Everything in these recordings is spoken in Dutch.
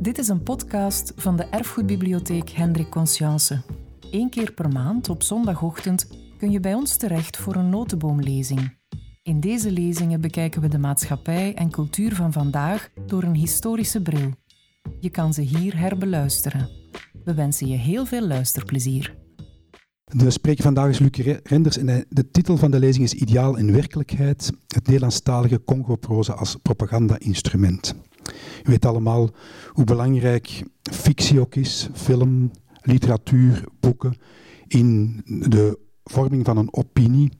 Dit is een podcast van de Erfgoedbibliotheek Hendrik Conscience. Eén keer per maand op zondagochtend kun je bij ons terecht voor een notenboomlezing. In deze lezingen bekijken we de maatschappij en cultuur van vandaag door een historische bril. Je kan ze hier herbeluisteren. We wensen je heel veel luisterplezier. De spreker vandaag is Luc Renders en de titel van de lezing is Ideaal in werkelijkheid, het Nederlandstalige Congo-proza als propaganda-instrument. U weet allemaal hoe belangrijk fictie ook is, film, literatuur, boeken, in de vorming van een opinie.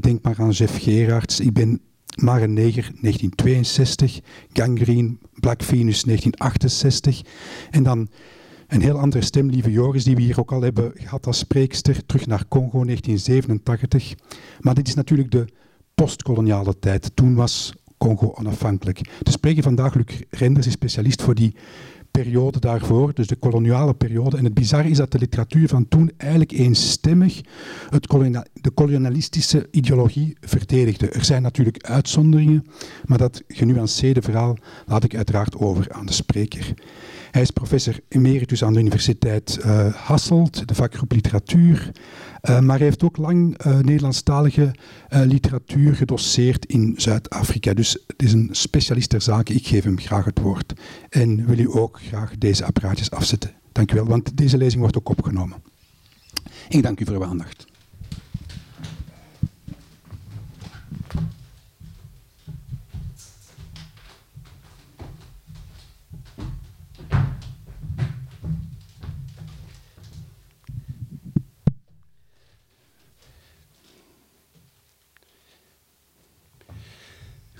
Denk maar aan Jeff Gerards, Ik ben maar een neger, 1962. Gangrene, Black Venus, 1968. En dan een heel andere stem, lieve Joris, die we hier ook al hebben gehad als spreekster, terug naar Congo, 1987. Maar dit is natuurlijk de postkoloniale tijd. Toen was Congo onafhankelijk. De spreker vandaag, Luc Renders, is specialist voor die periode daarvoor, dus de koloniale periode. En het bizarre is dat de literatuur van toen eigenlijk eenstemmig het de kolonialistische ideologie verdedigde. Er zijn natuurlijk uitzonderingen, maar dat genuanceerde verhaal laat ik uiteraard over aan de spreker. Hij is professor emeritus aan de Universiteit uh, Hasselt, de vakgroep literatuur. Uh, maar hij heeft ook lang uh, Nederlandstalige literatuur gedoseerd in Zuid-Afrika. Dus het is een specialist ter zake. Ik geef hem graag het woord. En wil u ook graag deze apparaatjes afzetten. Dank u wel, want deze lezing wordt ook opgenomen. Ik dank u voor uw aandacht.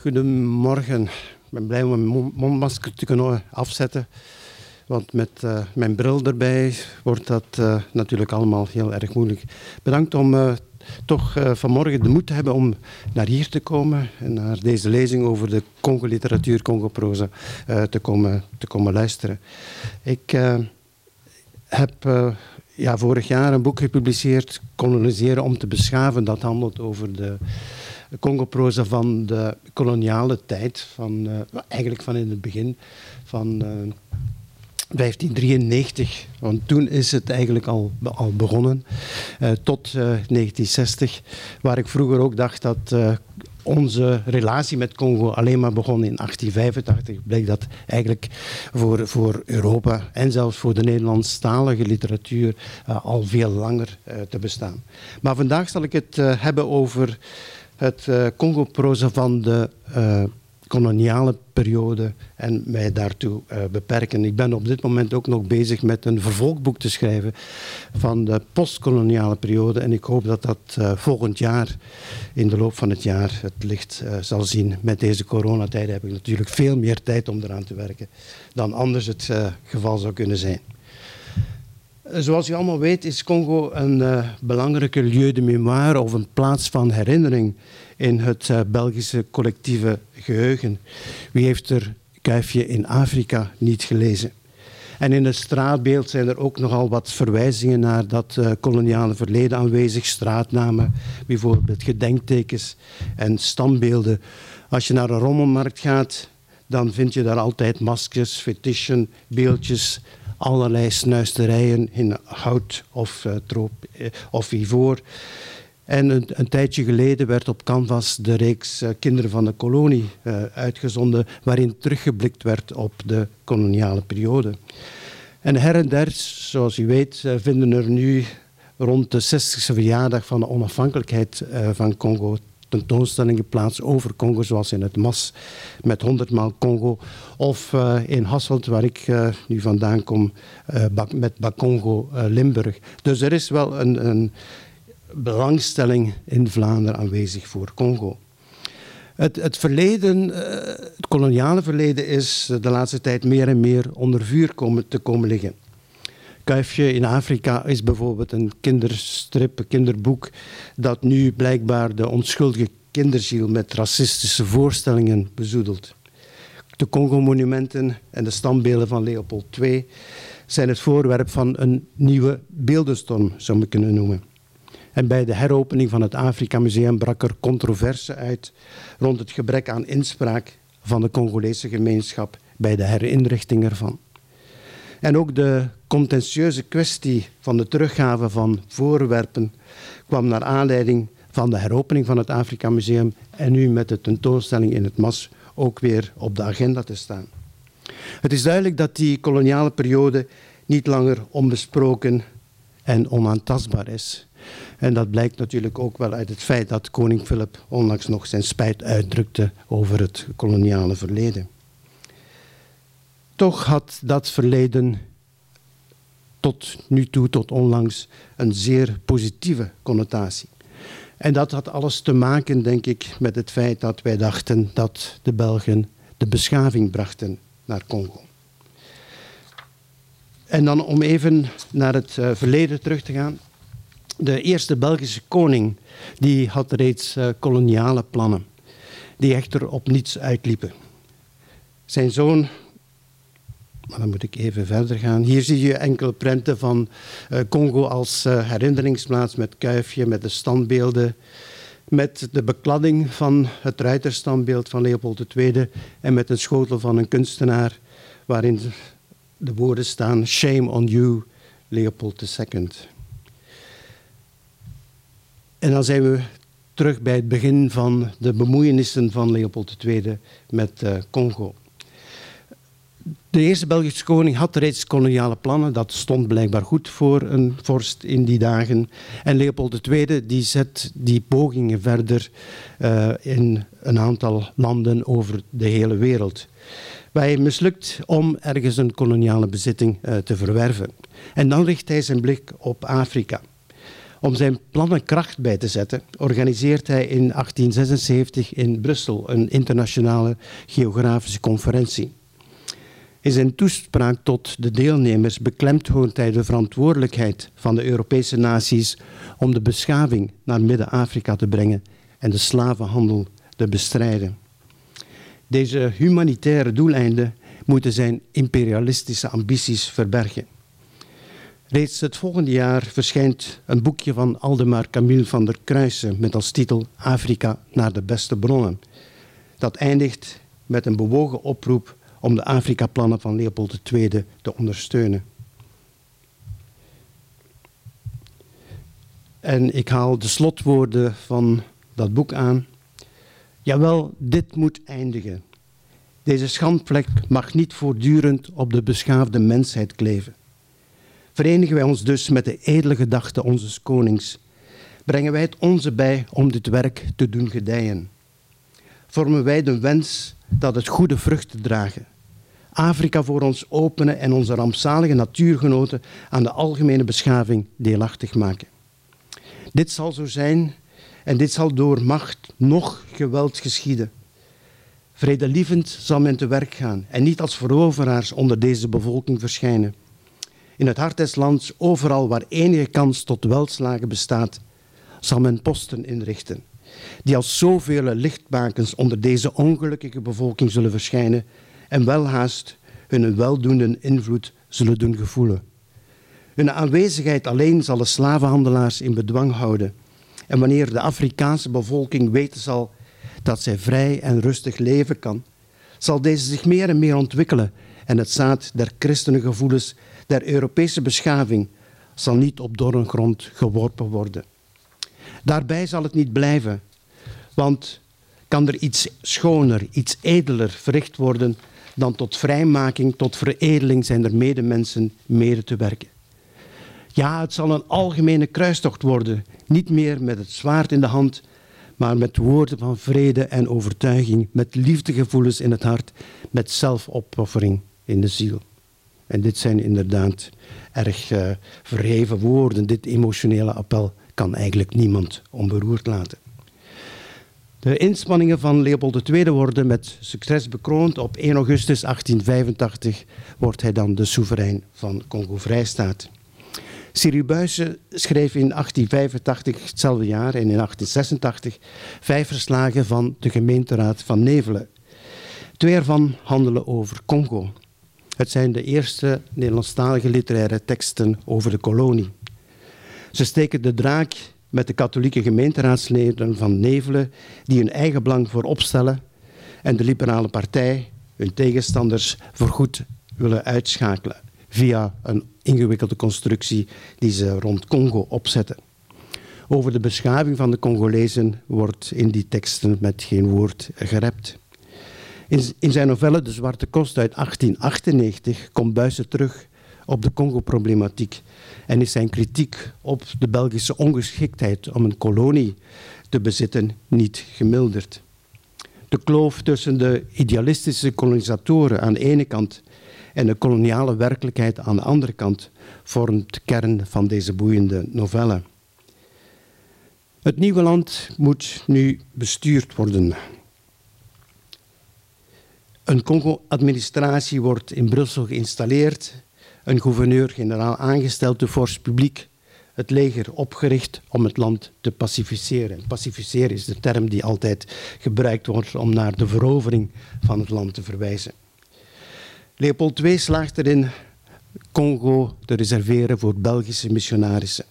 Goedemorgen. Ik ben blij om mijn mondmasker te kunnen afzetten. Want met uh, mijn bril erbij wordt dat uh, natuurlijk allemaal heel erg moeilijk. Bedankt om uh, toch vanmorgen de moed te hebben om naar hier te komen en naar deze lezing over de Congo-literatuur, Congo-proza te, komen, te komen luisteren. Ik heb ja, vorig jaar een boek gepubliceerd, Koloniseren om te beschaven. Dat handelt over de Congo-proza van de koloniale tijd, van, uh, eigenlijk van in het begin van uh, eh, 1593. Want toen is het eigenlijk al, al begonnen, uh, tot 1960, waar ik vroeger ook dacht dat onze relatie met Congo alleen maar begon in 1885, bleek dat eigenlijk voor, voor Europa en zelfs voor de Nederlandstalige literatuur al veel langer te bestaan. Maar vandaag zal ik het hebben over het uh, Congo-proza van de uh, koloniale periode en mij daartoe uh, beperken. Ik ben op dit moment ook nog bezig met een vervolgboek te schrijven van de postkoloniale periode en ik hoop dat dat volgend jaar, in de loop van het jaar, het licht zal zien. Met deze coronatijd heb ik natuurlijk veel meer tijd om eraan te werken dan anders het geval zou kunnen zijn. Zoals u allemaal weet is Congo een uh, belangrijke lieu de mémoire of een plaats van herinnering in het uh, Belgische collectieve geheugen. Wie heeft er Kuifje in Afrika niet gelezen? En in het straatbeeld zijn er ook nogal wat verwijzingen naar dat koloniale verleden aanwezig. Straatnamen, bijvoorbeeld gedenktekens en standbeelden. Als je naar een rommelmarkt gaat, dan vind je daar altijd maskers, fetischen, beeldjes, allerlei snuisterijen in hout of, uh, of ivoor. En een, een, tijdje geleden werd op Canvas de reeks uh, Kinderen van de Kolonie uitgezonden, waarin teruggeblikt werd op de koloniale periode. En her en der, zoals u weet, vinden er nu rond de 60e verjaardag van de onafhankelijkheid van Congo tentoonstellingen plaats over Congo, zoals in het MAS met 100 maal Congo. Of uh, in Hasselt, waar ik uh, nu vandaan kom, uh, met Bakongo Limburg. Dus er is wel een, een belangstelling in Vlaanderen aanwezig voor Congo. Het, het, verleden, het koloniale verleden is de laatste tijd meer en meer onder vuur komen, te komen liggen. Kuifje in Afrika is bijvoorbeeld een kinderstrip, een kinderboek, dat nu blijkbaar de onschuldige kinderziel met racistische voorstellingen bezoedelt. De Congo-monumenten en de standbeelden van Leopold II zijn het voorwerp van een nieuwe beeldenstorm, zou we kunnen noemen. En bij de heropening van het Afrika Museum brak er controverse uit rond het gebrek aan inspraak van de Congolese gemeenschap bij de herinrichting ervan. En ook de contentieuze kwestie van de teruggave van voorwerpen kwam naar aanleiding van de heropening van het Afrika Museum en nu met de tentoonstelling in het MAS ook weer op de agenda te staan. Het is duidelijk dat die koloniale periode niet langer onbesproken en onaantastbaar is. En dat blijkt natuurlijk ook wel uit het feit dat koning Philip onlangs nog zijn spijt uitdrukte over het koloniale verleden. Toch had dat verleden tot nu toe, tot onlangs, een zeer positieve connotatie. En dat had alles te maken, denk ik, met het feit dat wij dachten dat de Belgen de beschaving brachten naar Congo. En dan om even naar het uh, verleden terug te gaan. De eerste Belgische koning die had reeds uh, koloniale plannen, die echter op niets uitliepen. Zijn zoon maar dan moet ik even verder gaan. Hier zie je enkele prenten van uh, Congo als uh, herinneringsplaats met kuifje, met de standbeelden, met de bekladding van het ruiterstandbeeld van Leopold II en met een schotel van een kunstenaar waarin de woorden staan Shame on you, Leopold II. En dan zijn we terug bij het begin van de bemoeienissen van Leopold II met uh, Congo. De eerste Belgische koning had reeds koloniale plannen. Dat stond blijkbaar goed voor een vorst in die dagen. En Leopold II die zet die pogingen verder uh, in een aantal landen over de hele wereld. Hij mislukt om ergens een koloniale bezitting uh, te verwerven. En dan richt hij zijn blik op Afrika. Om zijn plannen kracht bij te zetten, organiseert hij in 1876 in Brussel een internationale geografische conferentie. In zijn toespraak tot de deelnemers beklemtoont hij de verantwoordelijkheid van de Europese naties om de beschaving naar Midden-Afrika te brengen en de slavenhandel te bestrijden. Deze humanitaire doeleinden moeten zijn imperialistische ambities verbergen. Reeds het volgende jaar verschijnt een boekje van Aldemar Camille van der Kruijsen met als titel Afrika naar de beste bronnen. Dat eindigt met een bewogen oproep om de Afrika-plannen van Leopold II te ondersteunen. En ik haal de slotwoorden van dat boek aan. Jawel, dit moet eindigen. Deze schandvlek mag niet voortdurend op de beschaafde mensheid kleven. Verenigen wij ons dus met de edele gedachten onze konings. Brengen wij het onze bij om dit werk te doen gedijen. Vormen wij de wens dat het goede vruchten dragen. Afrika voor ons openen en onze rampzalige natuurgenoten aan de algemene beschaving deelachtig maken. Dit zal zo zijn en dit zal door macht nog geweld geschieden. Vredelievend zal men te werk gaan en niet als veroveraars onder deze bevolking verschijnen. In het hart des lands, overal waar enige kans tot welslagen bestaat, zal men posten inrichten, die als zoveel lichtbakens onder deze ongelukkige bevolking zullen verschijnen en welhaast hun weldoende invloed zullen doen gevoelen. Hun aanwezigheid alleen zal de slavenhandelaars in bedwang houden. En wanneer de Afrikaanse bevolking weten zal dat zij vrij en rustig leven kan, zal deze zich meer en meer ontwikkelen en het zaad der christenengevoelens, der Europese beschaving, zal niet op dorre grond geworpen worden. Daarbij zal het niet blijven, want kan er iets schoner, iets edeler verricht worden dan tot vrijmaking, tot veredeling zijn er medemensen mede te werken. Ja, het zal een algemene kruistocht worden, niet meer met het zwaard in de hand, maar met woorden van vrede en overtuiging, met liefdegevoelens in het hart, met zelfopoffering in de ziel. En dit zijn inderdaad erg uh, verheven woorden. Dit emotionele appel kan eigenlijk niemand onberoerd laten. De inspanningen van Leopold II worden met succes bekroond. Op 1 augustus 1885 wordt hij dan de soeverein van Congo-Vrijstaat. Siri Buysse schreef in 1885, hetzelfde jaar, en in 1886 vijf verslagen van de gemeenteraad van Nevelen. Twee ervan handelen over Congo. Het zijn de eerste Nederlandstalige literaire teksten over de kolonie. Ze steken de draak met de katholieke gemeenteraadsleden van Nevelen die hun eigen belang voor opstellen en de liberale partij hun tegenstanders voorgoed willen uitschakelen. via een ingewikkelde constructie die ze rond Congo opzetten. Over de beschaving van de Congolezen wordt in die teksten met geen woord gerept. In, zijn novelle De Zwarte Kost uit 1898 komt Buysse terug op de Congo-problematiek en is zijn kritiek op de Belgische ongeschiktheid om een kolonie te bezitten niet gemilderd. De kloof tussen de idealistische kolonisatoren aan de ene kant en de koloniale werkelijkheid aan de andere kant vormt de kern van deze boeiende novelle. Het nieuwe land moet nu bestuurd worden. Een Congo-administratie wordt in Brussel geïnstalleerd, een gouverneur-generaal aangesteld, de force publiek, het leger opgericht om het land te pacificeren. Pacificeren is de term die altijd gebruikt wordt om naar de verovering van het land te verwijzen. Leopold II slaagt erin Congo te reserveren voor Belgische missionarissen.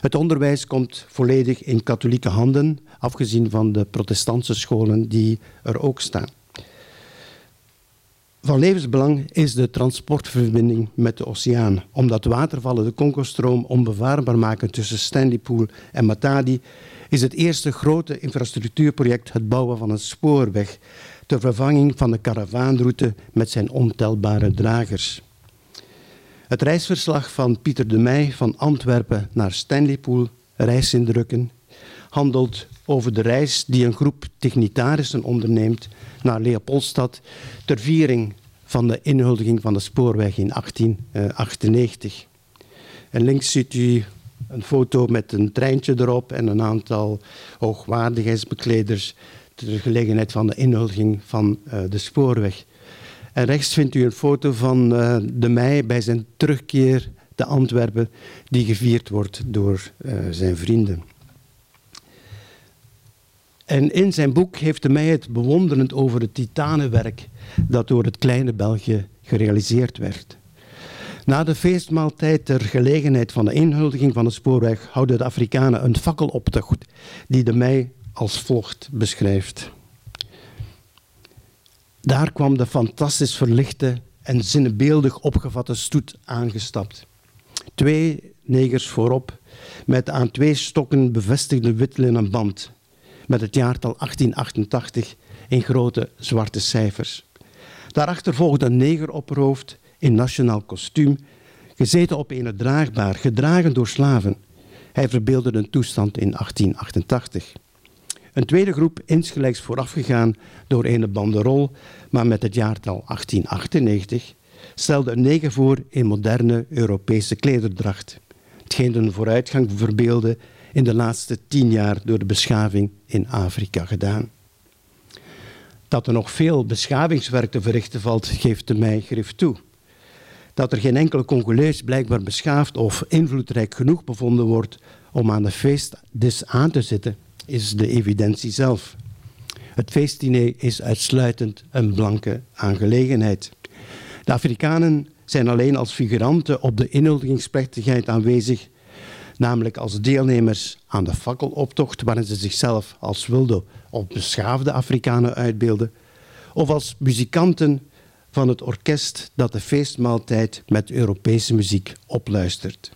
Het onderwijs komt volledig in katholieke handen, afgezien van de protestantse scholen die er ook staan. Van levensbelang is de transportverbinding met de oceaan, omdat watervallen de Congo-stroom onbevaarbaar maken tussen Stanleypool en Matadi, is het eerste grote infrastructuurproject het bouwen van een spoorweg ter vervanging van de karavaanroute met zijn ontelbare dragers. Het reisverslag van Pieter de Meij van Antwerpen naar Stanleypool, reisindrukken, handelt over de reis die een groep technitarissen onderneemt naar Leopoldstad ter viering van de inhuldiging van de spoorweg in 1898. En links ziet u een foto met een treintje erop en een aantal hoogwaardigheidsbekleders ter gelegenheid van de inhuldiging van uh, de spoorweg. En rechts vindt u een foto van uh, de mei bij zijn terugkeer te Antwerpen, die gevierd wordt door zijn vrienden. En in zijn boek heeft de mij het bewonderend over het titanenwerk dat door het kleine België gerealiseerd werd. Na de feestmaaltijd ter gelegenheid van de inhuldiging van de spoorweg houden de Afrikanen een fakkeloptocht die de mei als volgt beschrijft. Daar kwam de fantastisch verlichte en zinnebeeldig opgevatte stoet aangestapt. Twee negers voorop, met aan twee stokken bevestigde wit band, met het jaartal 1888 in grote zwarte cijfers. Daarachter volgde een neger op hoofd in nationaal kostuum, gezeten op een draagbaar, gedragen door slaven. Hij verbeelde een toestand in 1888. Een tweede groep insgelijks voorafgegaan door een banderol, maar met het jaartal 1898, stelde een neger voor in moderne Europese klederdracht. Hetgeen een vooruitgang verbeelde in de laatste tien jaar door de beschaving in Afrika gedaan. Dat er nog veel beschavingswerk te verrichten valt, geeft de mij grif toe. Dat er geen enkele Congolees blijkbaar beschaafd of invloedrijk genoeg bevonden wordt om aan de feestdis aan te zitten, is de evidentie zelf. Het feestdiner is uitsluitend een blanke aangelegenheid. De Afrikanen zijn alleen als figuranten op de inhuldigingsplechtigheid aanwezig, namelijk als deelnemers aan de fakkeloptocht, waarin ze zichzelf als wilde of beschaafde Afrikanen uitbeelden, of als muzikanten van het orkest dat de feestmaaltijd met Europese muziek opluistert.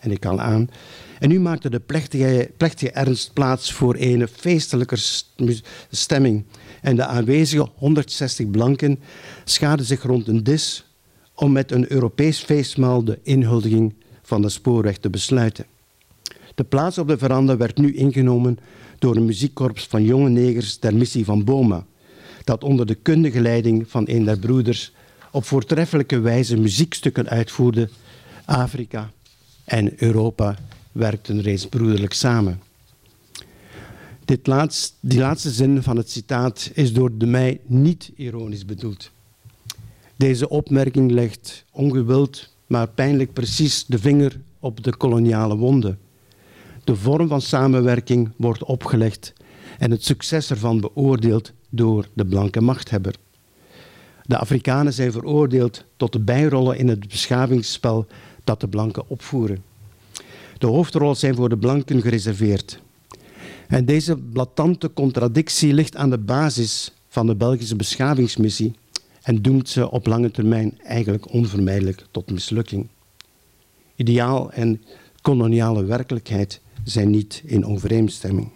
En ik kan aan en nu maakte de plechtige, plechtige ernst plaats voor een feestelijke stemming. En de aanwezige 160 blanken schaden zich rond een dis om met een Europees feestmaal de inhuldiging van de spoorweg te besluiten. De plaats op de veranda werd nu ingenomen door een muziekkorps van jonge negers der missie van Boma, dat onder de kundige leiding van een der broeders op voortreffelijke wijze muziekstukken uitvoerde. Afrika en Europa werkten reeds broederlijk samen. Dit laatst, die laatste zin van het citaat is door de mij niet ironisch bedoeld. Deze opmerking legt ongewild, maar pijnlijk precies de vinger op de koloniale wonden. De vorm van samenwerking wordt opgelegd en het succes ervan beoordeeld door de blanke machthebber. De Afrikanen zijn veroordeeld tot de bijrollen in het beschavingsspel dat de blanken opvoeren. De hoofdrollen zijn voor de blanken gereserveerd. En deze blatante contradictie ligt aan de basis van de Belgische beschavingsmissie en doemt ze op lange termijn eigenlijk onvermijdelijk tot mislukking. Ideaal en koloniale werkelijkheid zijn niet in overeenstemming.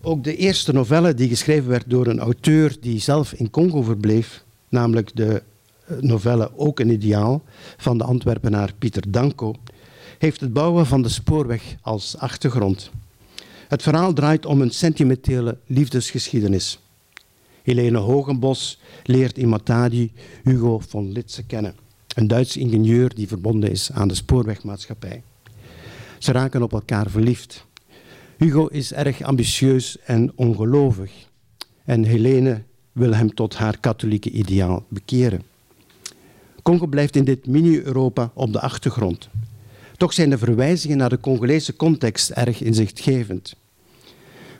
Ook de eerste novelle die geschreven werd door een auteur die zelf in Congo verbleef, namelijk de eh, novelle Ook een Ideaal van de Antwerpenaar Pieter Danko, heeft het bouwen van de spoorweg als achtergrond. Het verhaal draait om een sentimentele liefdesgeschiedenis. Helene Hogenbos leert in Matadi Hugo von Litze kennen, een Duitse ingenieur die verbonden is aan de spoorwegmaatschappij. Ze raken op elkaar verliefd. Hugo is erg ambitieus en ongelovig en Helene wil hem tot haar katholieke ideaal bekeren. Congo blijft in dit mini-Europa op de achtergrond. Toch zijn de verwijzingen naar de Congolese context erg inzichtgevend.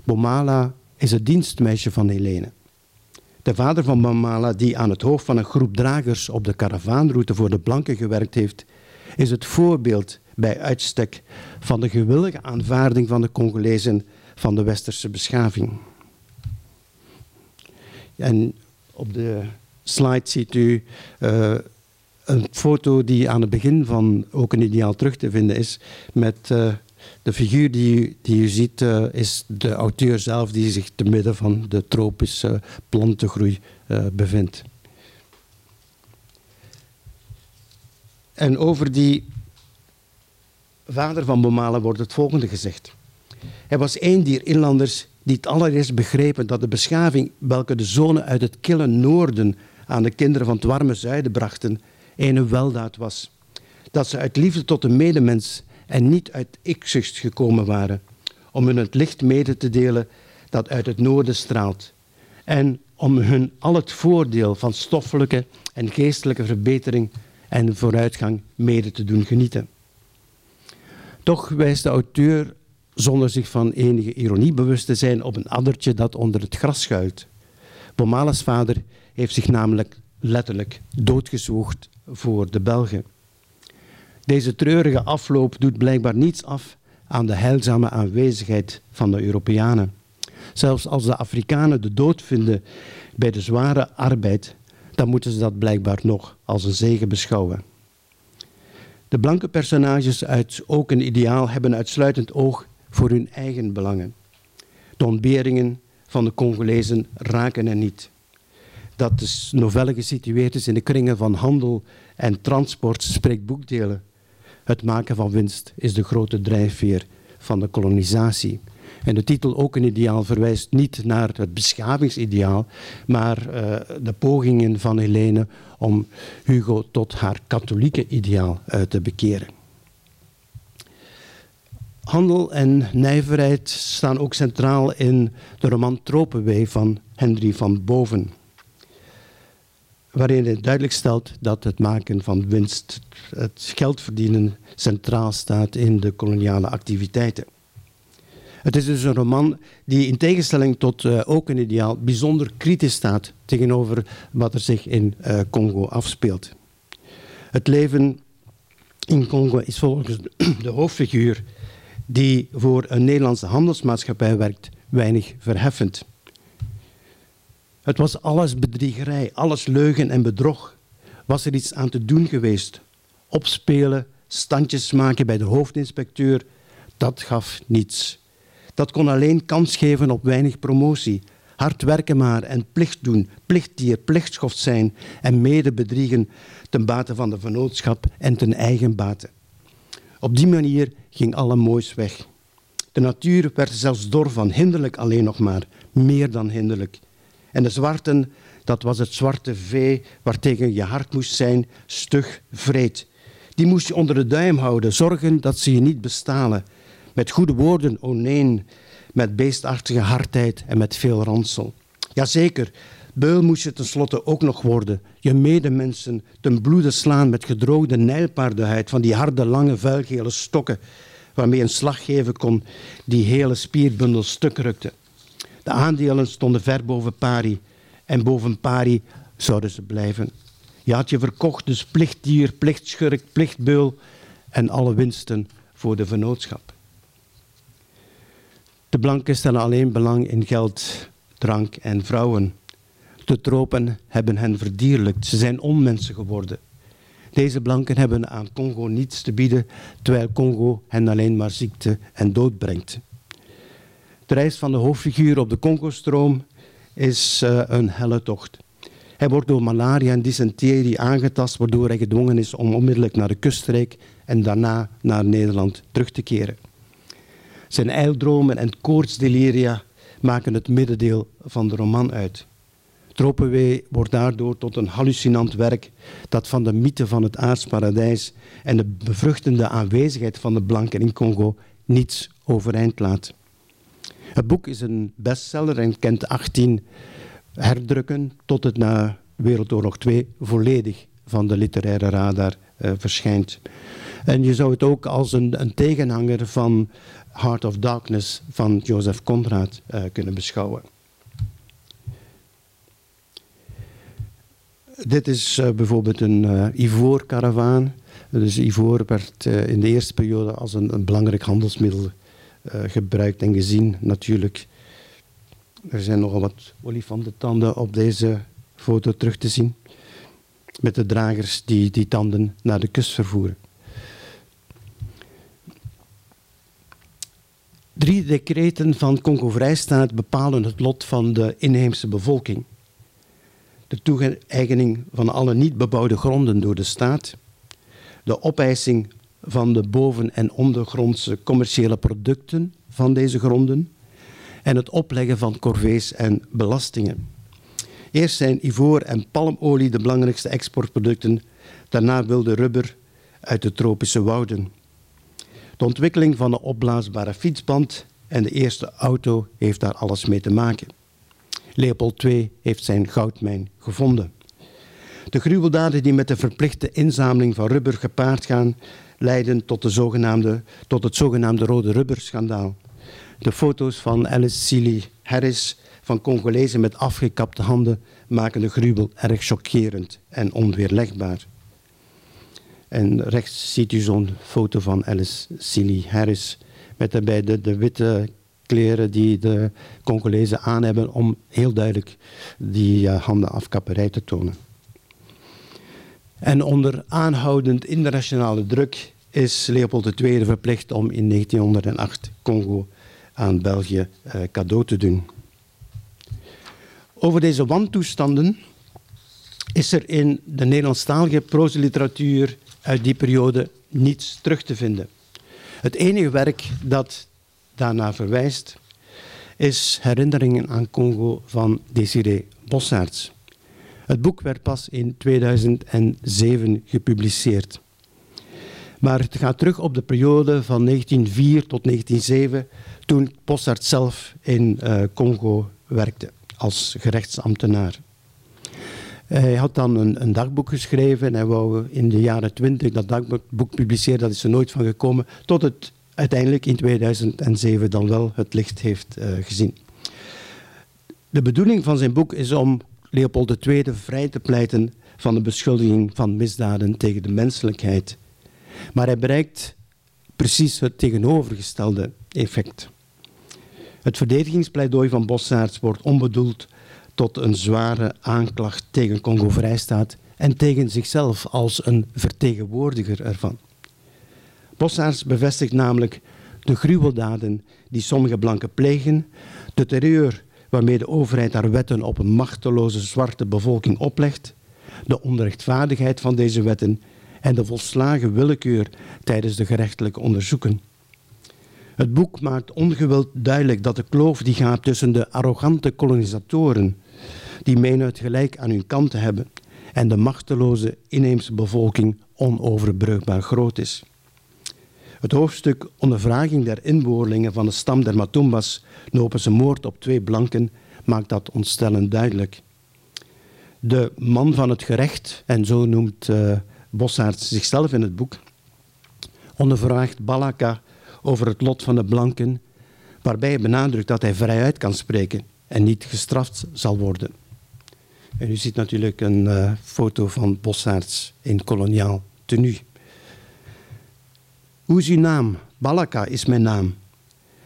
Bomala is het dienstmeisje van Helene. De vader van Bomala, die aan het hoofd van een groep dragers op de karavaanroute voor de blanken gewerkt heeft, is het voorbeeld bij uitstek van de gewillige aanvaarding van de Congolezen van de westerse beschaving. En op de slide ziet u uh, een foto die aan het begin van ook een ideaal terug te vinden is. Met uh, de figuur die, die u ziet, uh, is de auteur zelf die zich te midden van de tropische plantengroei bevindt. En over die vader van Bomala wordt het volgende gezegd. Hij was een dier inlanders die het allereerst begrepen dat de beschaving welke de zonen uit het kille noorden aan de kinderen van het warme zuiden brachten, een weldaad was. Dat ze uit liefde tot de medemens en niet uit ikzucht gekomen waren, om hun het licht mede te delen dat uit het noorden straalt. En om hun al het voordeel van stoffelijke en geestelijke verbetering en vooruitgang mede te doen genieten. Toch wijst de auteur, zonder zich van enige ironie bewust te zijn, op een addertje dat onder het gras schuilt. Bomala's vader heeft zich namelijk letterlijk doodgezwoegd voor de Belgen. Deze treurige afloop doet blijkbaar niets af aan de heilzame aanwezigheid van de Europeanen. Zelfs als de Afrikanen de dood vinden bij de zware arbeid, dan moeten ze dat blijkbaar nog als een zegen beschouwen. De blanke personages uit Ook een Ideaal hebben uitsluitend oog voor hun eigen belangen. De ontberingen van de Congolezen raken er niet. Dat de novelle gesitueerd is in de kringen van handel en transport spreekt boekdelen. Het maken van winst is de grote drijfveer van de kolonisatie. En de titel Ook een ideaal verwijst niet naar het beschavingsideaal, maar uh, de pogingen van Helene om Hugo tot haar katholieke ideaal uh, te bekeren. Handel en nijverheid staan ook centraal in de roman Tropenwee van Henry van Boven. Waarin het duidelijk stelt dat het maken van winst, het geld verdienen, centraal staat in de koloniale activiteiten. Het is dus een roman die in tegenstelling tot uh, ook een ideaal bijzonder kritisch staat tegenover wat er zich in uh, Congo afspeelt. Het leven in Congo is volgens de hoofdfiguur die voor een Nederlandse handelsmaatschappij werkt weinig verheffend. Het was alles bedriegerij, alles leugen en bedrog. Was er iets aan te doen geweest? Opspelen, standjes maken bij de hoofdinspecteur, dat gaf niets. Dat kon alleen kans geven op weinig promotie. Hard werken maar en plicht doen, plichtdier, plichtschoft zijn en mede bedriegen ten bate van de vennootschap en ten eigen bate. Op die manier ging alle moois weg. De natuur werd zelfs dor van, hinderlijk alleen nog maar, meer dan hinderlijk. En de zwarten, dat was het zwarte vee waartegen je hart moest zijn, stug, vreed. Die moest je onder de duim houden, zorgen dat ze je niet bestalen. Met goede woorden, o nee, met beestachtige hardheid en met veel ransel. Jazeker, beul moest je tenslotte ook nog worden. Je medemensen ten bloede slaan met gedroogde nijlpaardenhuid van die harde, lange, vuilgele stokken waarmee een slag geven kon die hele spierbundel stuk rukte. De aandelen stonden ver boven pari en boven pari zouden ze blijven. Je had je verkocht, dus plichtdier, plichtschurk, plichtbeul en alle winsten voor de vennootschap. De blanken stellen alleen belang in geld, drank en vrouwen. De tropen hebben hen verdierlijkt. Ze zijn onmensen geworden. Deze blanken hebben aan Congo niets te bieden, terwijl Congo hen alleen maar ziekte en dood brengt. De reis van de hoofdfiguur op de Congo-stroom is uh, een helle tocht. Hij wordt door malaria en dysenterie aangetast, waardoor hij gedwongen is om onmiddellijk naar de kuststreek en daarna naar Nederland terug te keren. Zijn eildromen en koortsdeliria maken het middendeel van de roman uit. Tropenwee wordt daardoor tot een hallucinant werk dat van de mythe van het aardsparadijs en de bevruchtende aanwezigheid van de blanken in Congo niets overeind laat. Het boek is een bestseller en kent 18 herdrukken tot het na Wereldoorlog II volledig van de literaire radar uh, verschijnt. En je zou het ook als een, een, tegenhanger van Heart of Darkness van Joseph Conrad uh, kunnen beschouwen. Dit is uh, bijvoorbeeld een ivoorkaravaan. Dus ivoor werd in de eerste periode als een, een belangrijk handelsmiddel gebruikt en gezien. Natuurlijk, er zijn nogal wat olifantentanden op deze foto terug te zien. Met de dragers die die tanden naar de kust vervoeren. Drie decreten van Congo-Vrijstaat bepalen het lot van de inheemse bevolking de toe-eigening van alle niet bebouwde gronden door de staat, de opeising van de boven- en ondergrondse commerciële producten van deze gronden en het opleggen van corvées en belastingen. Eerst zijn ivoor en palmolie de belangrijkste exportproducten, daarna wilde rubber uit de tropische wouden. De ontwikkeling van de opblaasbare fietsband en de eerste auto heeft daar alles mee te maken. Leopold II heeft zijn goudmijn gevonden. De gruweldaden die met de verplichte inzameling van rubber gepaard gaan, leiden tot, de zogenaamde, tot het zogenaamde rode rubberschandaal. De foto's van Alice Sealy Harris van Congolezen met afgekapte handen maken de gruwel erg chockerend en onweerlegbaar. En rechts ziet u zo'n foto van Alice Sealy Harris met daarbij de, de witte kleren die de Congolezen aan hebben om heel duidelijk die uh, handenafkapperij te tonen. En onder aanhoudend internationale druk is Leopold II verplicht om in 1908 Congo aan België uh, cadeau te doen. Over deze wantoestanden is er in de Nederlandstalige prozeliteratuur uit die periode niets terug te vinden. Het enige werk dat daarna verwijst, is Herinneringen aan Congo van Desiree Bossaerts. Het boek werd pas in 2007 gepubliceerd. Maar het gaat terug op de periode van 1904 tot 1907, toen Bossaerts zelf in uh, Congo werkte als gerechtsambtenaar. Hij had dan een, dagboek geschreven en hij wou in de jaren twintig dat dagboek publiceren. Dat is er nooit van gekomen, tot het uiteindelijk in 2007 dan wel het licht heeft uh, gezien. De bedoeling van zijn boek is om Leopold II vrij te pleiten van de beschuldiging van misdaden tegen de menselijkheid. Maar hij bereikt precies het tegenovergestelde effect. Het verdedigingspleidooi van Bossaerts wordt onbedoeld tot een zware aanklacht tegen Congo-Vrijstaat en tegen zichzelf als een vertegenwoordiger ervan. Bossaerts bevestigt namelijk de gruweldaden die sommige blanken plegen, de terreur waarmee de overheid haar wetten op een machteloze zwarte bevolking oplegt, de onrechtvaardigheid van deze wetten en de volslagen willekeur tijdens de gerechtelijke onderzoeken. Het boek maakt ongewild duidelijk dat de kloof die gaat tussen de arrogante kolonisatoren, die menen het gelijk aan hun kant te hebben, en de machteloze inheemse bevolking onoverbrugbaar groot is. Het hoofdstuk Ondervraging der inboorlingen van de stam der Matumbas nopen ze moord op twee blanken maakt dat ontstellend duidelijk. De man van het gerecht, en zo noemt uh, zichzelf in het boek, ondervraagt Balaka over het lot van de blanken, waarbij hij benadrukt dat hij vrijuit kan spreken en niet gestraft zal worden. En u ziet natuurlijk een uh, foto van Bossaerts in koloniaal tenue. Hoe is uw naam? Balaka is mijn naam.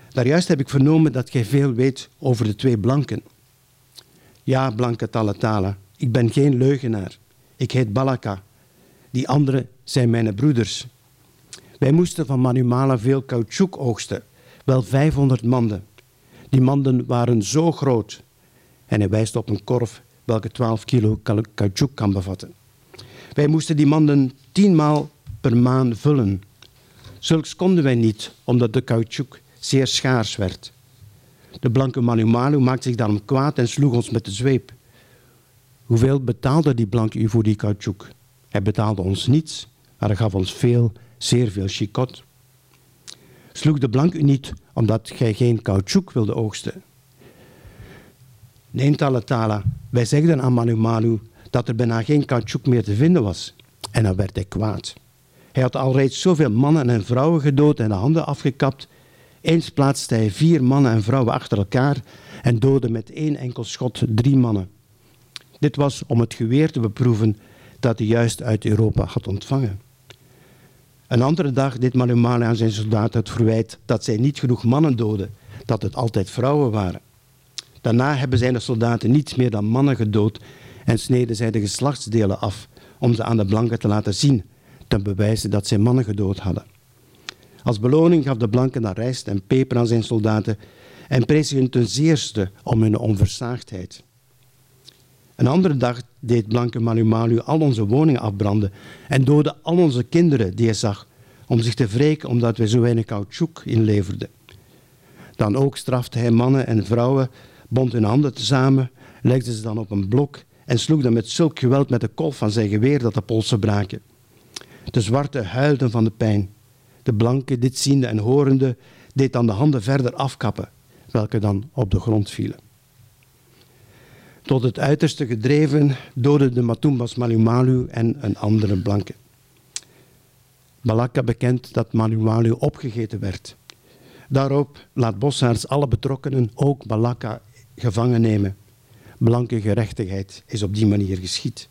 Daarjuist heb ik vernomen dat gij veel weet over de twee blanken. Ja, blanke Talatala, ik ben geen leugenaar. Ik heet Balaka. Die anderen zijn mijn broeders. Wij moesten van Manumala veel caoutchouc oogsten, wel 500 manden. Die manden waren zo groot. En hij wijst op een korf welke 12 kilo caoutchouc kan bevatten. Wij moesten die manden tienmaal per maand vullen. Zulks konden wij niet, omdat de caoutchouc zeer schaars werd. De blanke Manumalu maakte zich daarom kwaad en sloeg ons met de zweep. Hoeveel betaalde die blanke u voor die caoutchouc? Hij betaalde ons niets, maar hij gaf ons veel, zeer veel chicot. Sloeg de blank u niet omdat gij geen caoutchouc wilde oogsten? Nee, Talatala, wij zegden aan Manumalu dat er bijna geen caoutchouc meer te vinden was. En dan werd hij kwaad. Hij had al reeds zoveel mannen en vrouwen gedood en de handen afgekapt. Eens plaatste hij vier mannen en vrouwen achter elkaar en doodde met één enkel schot drie mannen. Dit was om het geweer te beproeven dat hij juist uit Europa had ontvangen. Een andere dag deed Malumale aan zijn soldaten het verwijt dat zij niet genoeg mannen doden, dat het altijd vrouwen waren. Daarna hebben zijn de soldaten niets meer dan mannen gedood en sneden zij de geslachtsdelen af om ze aan de blanken te laten zien, ten bewijze dat zij mannen gedood hadden. Als beloning gaf de blanke dan rijst en peper aan zijn soldaten en prees hun ten zeerste om hun onversaagdheid. Een andere dag deed blanke Malumalu al onze woningen afbranden en doodde al onze kinderen die hij zag, om zich te wreken omdat wij zo weinig caoutchouc inleverden. Dan ook strafte hij mannen en vrouwen, bond hun handen tezamen, legde ze dan op een blok en sloeg dan met zulk geweld met de kolf van zijn geweer dat de polsen braken. De zwarte huilden van de pijn. De blanke, dit ziende en horende, deed dan de handen verder afkappen, welke dan op de grond vielen. Tot het uiterste gedreven doodde de Matumbas Malumalu en een andere blanke. Balaka bekent dat Malumalu opgegeten werd. Daarop laat Bossaerts alle betrokkenen, ook Balaka, gevangen nemen. Blanke gerechtigheid is op die manier geschied.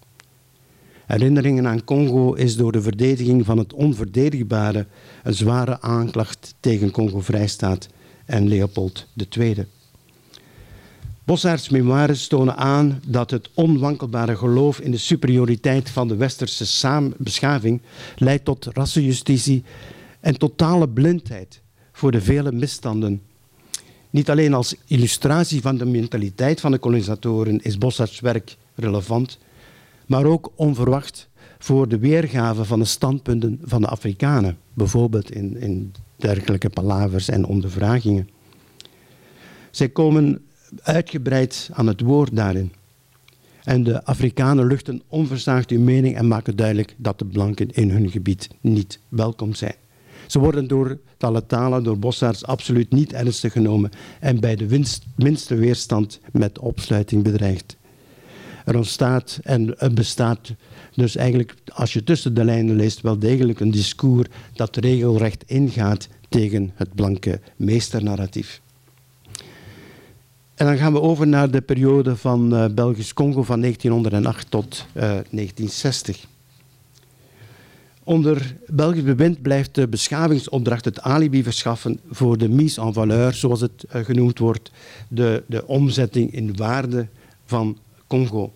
Herinneringen aan Congo is door de verdediging van het onverdedigbare een zware aanklacht tegen Congo-Vrijstaat en Leopold II. Bossaerts memoires tonen aan dat het onwankelbare geloof in de superioriteit van de westerse beschaving leidt tot rassenjustitie en totale blindheid voor de vele misstanden. Niet alleen als illustratie van de mentaliteit van de kolonisatoren is Bossaerts werk relevant, maar ook onverwacht voor de weergave van de standpunten van de Afrikanen, bijvoorbeeld in, in dergelijke palavers en ondervragingen. Zij komen uitgebreid aan het woord daarin. En de Afrikanen luchten onversaagd hun mening en maken duidelijk dat de blanken in hun gebied niet welkom zijn. Ze worden door Talatala, door Bossaards, absoluut niet ernstig genomen en bij de minste weerstand met opsluiting bedreigd. Er ontstaat en bestaat dus eigenlijk, als je tussen de lijnen leest, wel degelijk een discours dat regelrecht ingaat tegen het blanke meesternarratief. En dan gaan we over naar de periode van uh, Belgisch Congo van 1908 tot uh, 1960. Onder Belgisch bewind blijft de beschavingsopdracht het alibi verschaffen voor de mise en valeur, zoals het uh, genoemd wordt, de, de omzetting in waarde van Congo.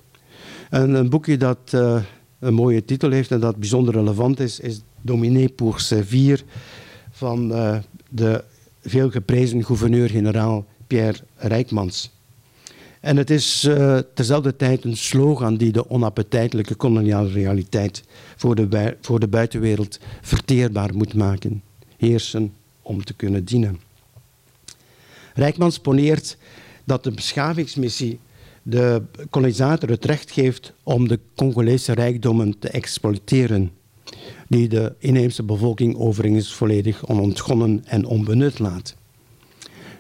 En een boekje dat uh, een mooie titel heeft en dat bijzonder relevant is, is Dominé pour servir van uh, de veel geprezen gouverneur-generaal Pierre Rijkmans. En het is uh, tezelfde tijd een slogan die de onappetijtelijke koloniale realiteit voor de, voor de buitenwereld verteerbaar moet maken. Heersen om te kunnen dienen. Rijkmans poneert dat de beschavingsmissie de kolonisator het recht geeft om de Congolese rijkdommen te exploiteren, die de inheemse bevolking overigens volledig onontgonnen en onbenut laat.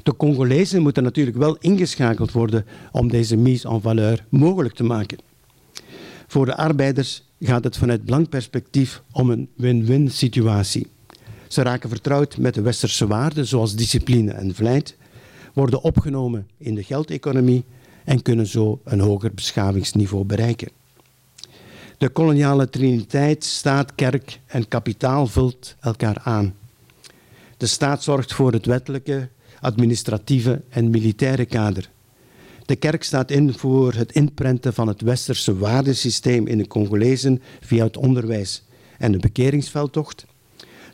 De Congolezen moeten natuurlijk wel ingeschakeld worden om deze mise en valeur mogelijk te maken. Voor de arbeiders gaat het vanuit blank perspectief om een win-win situatie. Ze raken vertrouwd met de westerse waarden zoals discipline en vlijt, worden opgenomen in de geldeconomie en kunnen zo een hoger beschavingsniveau bereiken. De koloniale triniteit, staat, kerk en kapitaal vult elkaar aan. De staat zorgt voor het wettelijke, administratieve en militaire kader. De kerk staat in voor het inprenten van het westerse waardesysteem in de Congolezen via het onderwijs en de bekeringsveldtocht.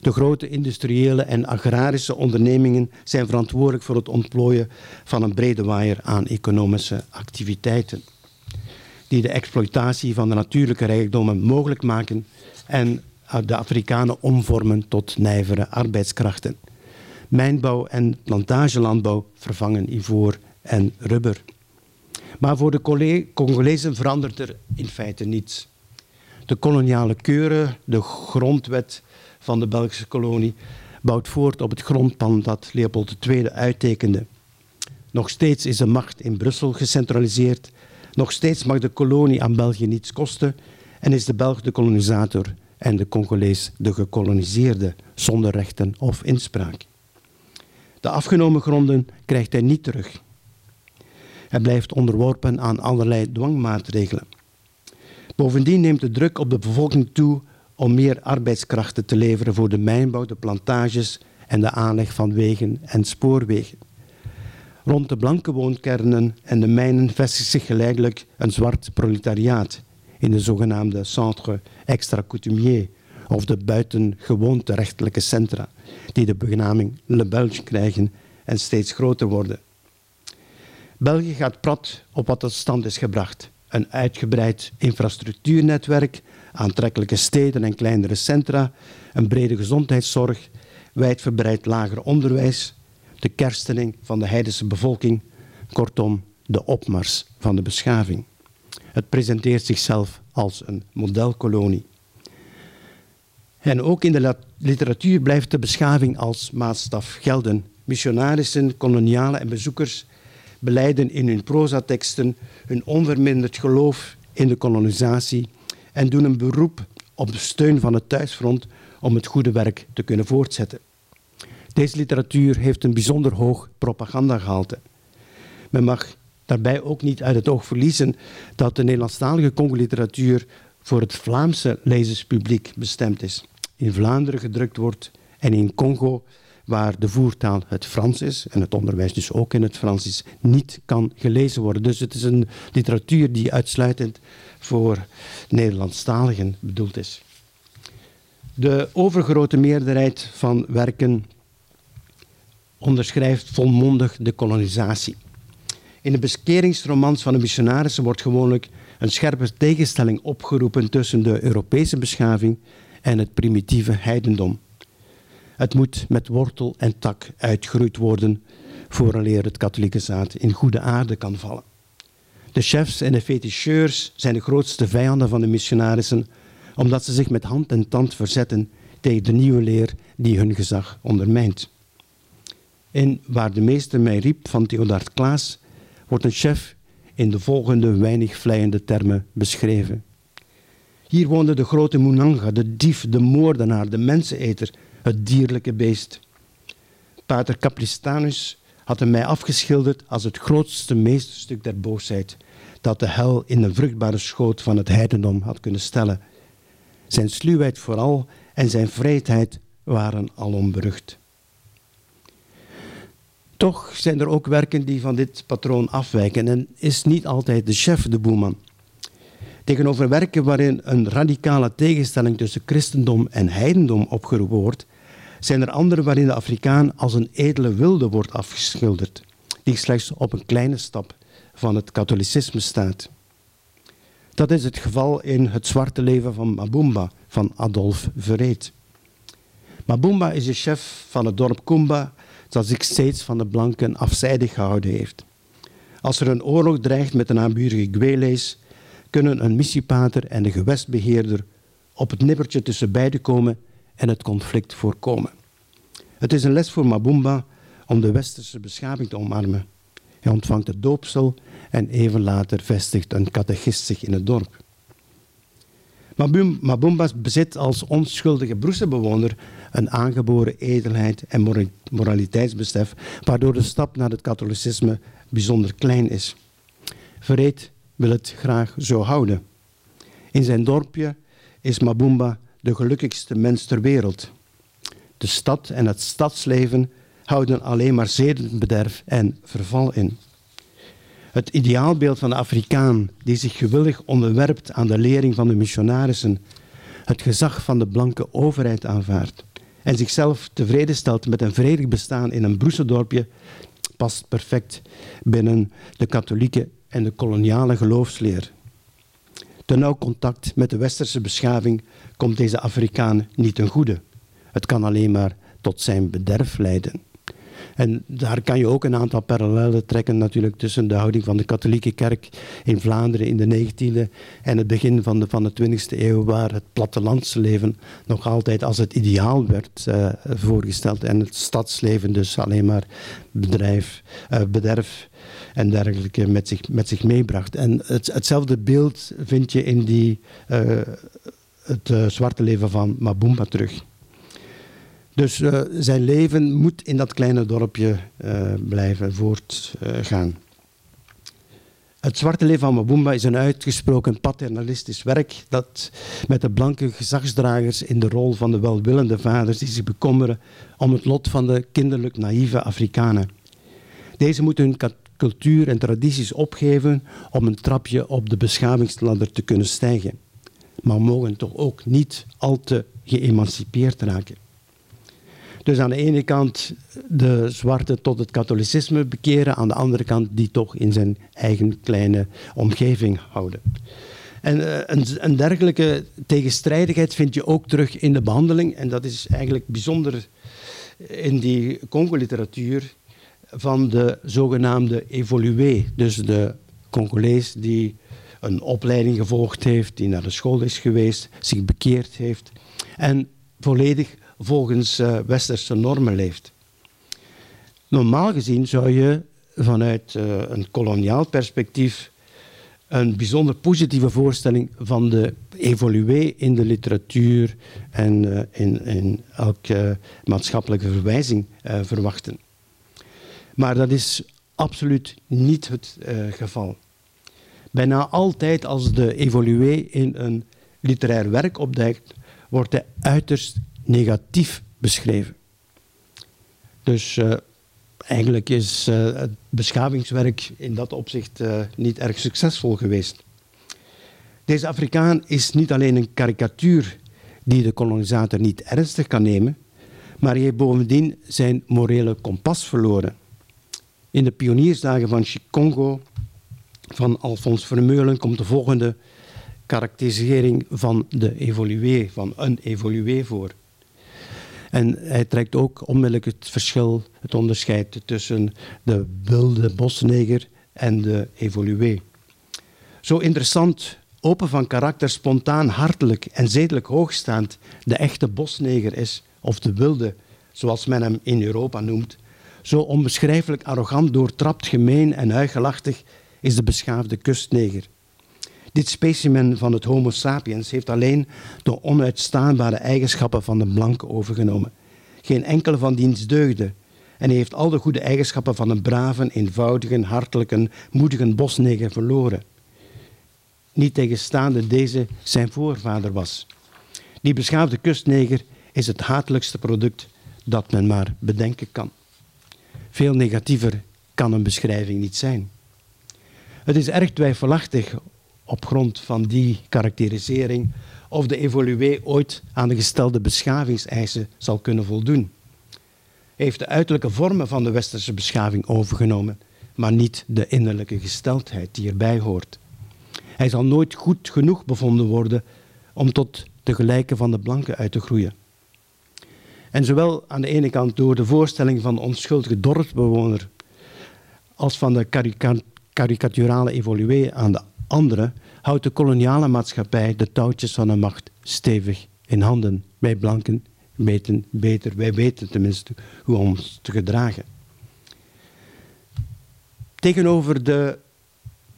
De grote industriële en agrarische ondernemingen zijn verantwoordelijk voor het ontplooien van een brede waaier aan economische activiteiten, die de exploitatie van de natuurlijke rijkdommen mogelijk maken en de Afrikanen omvormen tot nijvere arbeidskrachten. Mijnbouw en plantagelandbouw vervangen ivoor en rubber. Maar voor de Congolezen verandert er in feite niets. De koloniale keuren, de grondwet van de Belgische kolonie, bouwt voort op het grondplan dat Leopold II uittekende. Nog steeds is de macht in Brussel gecentraliseerd. Nog steeds mag de kolonie aan België niets kosten en is de Belg de kolonisator en de Congolees de gekoloniseerde zonder rechten of inspraak. De afgenomen gronden krijgt hij niet terug. Hij blijft onderworpen aan allerlei dwangmaatregelen. Bovendien neemt de druk op de bevolking toe om meer arbeidskrachten te leveren voor de mijnbouw, de plantages en de aanleg van wegen en spoorwegen. Rond de blanke woonkernen en de mijnen vestigt zich geleidelijk een zwart proletariaat in de zogenaamde centre extra-coutumier of de buitengewoonterechtelijke centra, die de benaming Le Belge krijgen en steeds groter worden. België gaat prat op wat tot stand is gebracht. Een uitgebreid infrastructuurnetwerk, aantrekkelijke steden en kleinere centra, een brede gezondheidszorg, wijdverbreid lager onderwijs, de kerstening van de heidense bevolking, kortom de opmars van de beschaving. Het presenteert zichzelf als een modelkolonie. En ook in de literatuur blijft de beschaving als maatstaf gelden. Missionarissen, kolonialen en bezoekers beleiden in hun prozateksten hun onverminderd geloof in de kolonisatie en doen een beroep op de steun van het thuisfront om het goede werk te kunnen voortzetten. Deze literatuur heeft een bijzonder hoog propagandagehalte. Men mag daarbij ook niet uit het oog verliezen dat de Nederlandstalige Congo-literatuur voor het Vlaamse lezerspubliek bestemd is. In Vlaanderen gedrukt wordt en in Congo, waar de voertaal het Frans is en het onderwijs dus ook in het Frans is, niet kan gelezen worden. Dus het is een literatuur die uitsluitend voor Nederlandstaligen bedoeld is. De overgrote meerderheid van werken onderschrijft volmondig de kolonisatie. In de beskeringsromans van de missionarissen wordt gewoonlijk een scherpe tegenstelling opgeroepen tussen de Europese beschaving en het primitieve heidendom. Het moet met wortel en tak uitgeroeid worden vooraleer het katholieke zaad in goede aarde kan vallen. De chefs en de feticheurs zijn de grootste vijanden van de missionarissen, omdat ze zich met hand en tand verzetten tegen de nieuwe leer die hun gezag ondermijnt. In Waar de meester mij riep van Theodard Klaas wordt een chef in de volgende weinig vleiende termen beschreven. Hier woonde de grote Munanga, de dief, de moordenaar, de menseneter, het dierlijke beest. Pater Capristanus had hem mij afgeschilderd als het grootste meesterstuk der boosheid dat de hel in de vruchtbare schoot van het heidendom had kunnen stellen. Zijn sluwheid vooral en zijn vreedheid waren alom berucht. Toch zijn er ook werken die van dit patroon afwijken en is niet altijd de chef de boeman. Tegenover werken waarin een radicale tegenstelling tussen christendom en heidendom opgeroepen wordt, zijn er andere waarin de Afrikaan als een edele wilde wordt afgeschilderd, die slechts op een kleine stap van het katholicisme staat. Dat is het geval in Het Zwarte Leven van Mabumba van Adolf Verreet. Mabumba is de chef van het dorp Kumba dat zich steeds van de blanken afzijdig gehouden heeft. Als er een oorlog dreigt met de naburige Gwelees, kunnen een missiepater en de gewestbeheerder op het nippertje tussen beiden komen en het conflict voorkomen. Het is een les voor Mabumba om de westerse beschaving te omarmen. Hij ontvangt het doopsel en even later vestigt een catechist zich in het dorp. Mabumba bezit als onschuldige broeselbewoner een aangeboren edelheid en moraliteitsbesef, waardoor de stap naar het katholicisme bijzonder klein is. Verreed wil het graag zo houden. In zijn dorpje is Mabumba de gelukkigste mens ter wereld. De stad en het stadsleven houden alleen maar zedenbederf en verval in. Het ideaalbeeld van de Afrikaan die zich gewillig onderwerpt aan de lering van de missionarissen, het gezag van de blanke overheid aanvaardt en zichzelf tevreden stelt met een vredig bestaan in een broesendorpje, past perfect binnen de katholieke en de koloniale geloofsleer. Ten nauw contact met de westerse beschaving komt deze Afrikaan niet ten goede. Het kan alleen maar tot zijn bederf leiden. En daar kan je ook een aantal parallellen trekken natuurlijk tussen de houding van de katholieke kerk in Vlaanderen in de 19e en het begin van de, van de 20e eeuw, waar het plattelandsleven nog altijd als het ideaal werd uh, voorgesteld en het stadsleven dus alleen maar bedrijf, uh, bederf en dergelijke met zich, met zich meebracht. En het, hetzelfde beeld vind je in die, uh, het zwarte leven van Mabumba terug. Dus uh, zijn leven moet in dat kleine dorpje uh, blijven voortgaan. het zwarte leven van Mabumba is een uitgesproken paternalistisch werk dat met de blanke gezagsdragers in de rol van de welwillende vaders die zich bekommeren om het lot van de kinderlijk naïeve Afrikanen. Deze moeten hun cultuur en tradities opgeven om een trapje op de beschavingsladder te kunnen stijgen, maar mogen toch ook niet al te geëmancipeerd raken. Dus aan de ene kant de zwarte tot het katholicisme bekeren, aan de andere kant die toch in zijn eigen kleine omgeving houden. En een, een, dergelijke tegenstrijdigheid vind je ook terug in de behandeling. En dat is eigenlijk bijzonder in die Congo-literatuur van de zogenaamde evolué. Dus de Congolees die een opleiding gevolgd heeft, die naar de school is geweest, zich bekeerd heeft en volledig volgens uh, westerse normen leeft. Normaal gezien zou je vanuit uh, een koloniaal perspectief een bijzonder positieve voorstelling van de evolué in de literatuur en uh, in, in, elke maatschappelijke verwijzing verwachten. Maar dat is absoluut niet het geval. Bijna altijd als de evolué in een literair werk opduikt, wordt hij uiterst negatief beschreven. Dus uh, eigenlijk is uh, het beschavingswerk in dat opzicht uh, niet erg succesvol geweest. Deze Afrikaan is niet alleen een karikatuur die de kolonisator niet ernstig kan nemen, maar hij heeft bovendien zijn morele kompas verloren. In de pioniersdagen van Chicongo van Alphonse Vermeulen komt de volgende karakterisering van de evolué, van een evolué voor. En hij trekt ook onmiddellijk het verschil, het onderscheid tussen de wilde bosneger en de evolué. Zo interessant, open van karakter, spontaan, hartelijk en zedelijk hoogstaand de echte bosneger is, of de wilde, zoals men hem in Europa noemt, zo onbeschrijfelijk arrogant, doortrapt, gemeen en huigelachtig is de beschaafde kustneger. Dit specimen van het Homo sapiens heeft alleen de onuitstaanbare eigenschappen van de blanke overgenomen. Geen enkele van diens deugde. En hij heeft al de goede eigenschappen van een brave, eenvoudige, hartelijke, moedige bosneger verloren. Niet tegenstaande deze zijn voorvader was. Die beschaafde kustneger is het hatelijkste product dat men maar bedenken kan. Veel negatiever kan een beschrijving niet zijn. Het is erg twijfelachtig op grond van die karakterisering of de evolué ooit aan de gestelde beschavingseisen zal kunnen voldoen. Hij heeft de uiterlijke vormen van de westerse beschaving overgenomen, maar niet de innerlijke gesteldheid die erbij hoort. Hij zal nooit goed genoeg bevonden worden om tot de gelijke van de blanken uit te groeien. En zowel aan de ene kant door de voorstelling van de onschuldige dorpsbewoner als van de karikaturale evolué aan de andere houdt de koloniale maatschappij de touwtjes van de macht stevig in handen. Wij blanken weten beter, wij weten tenminste hoe ons te gedragen. Tegenover de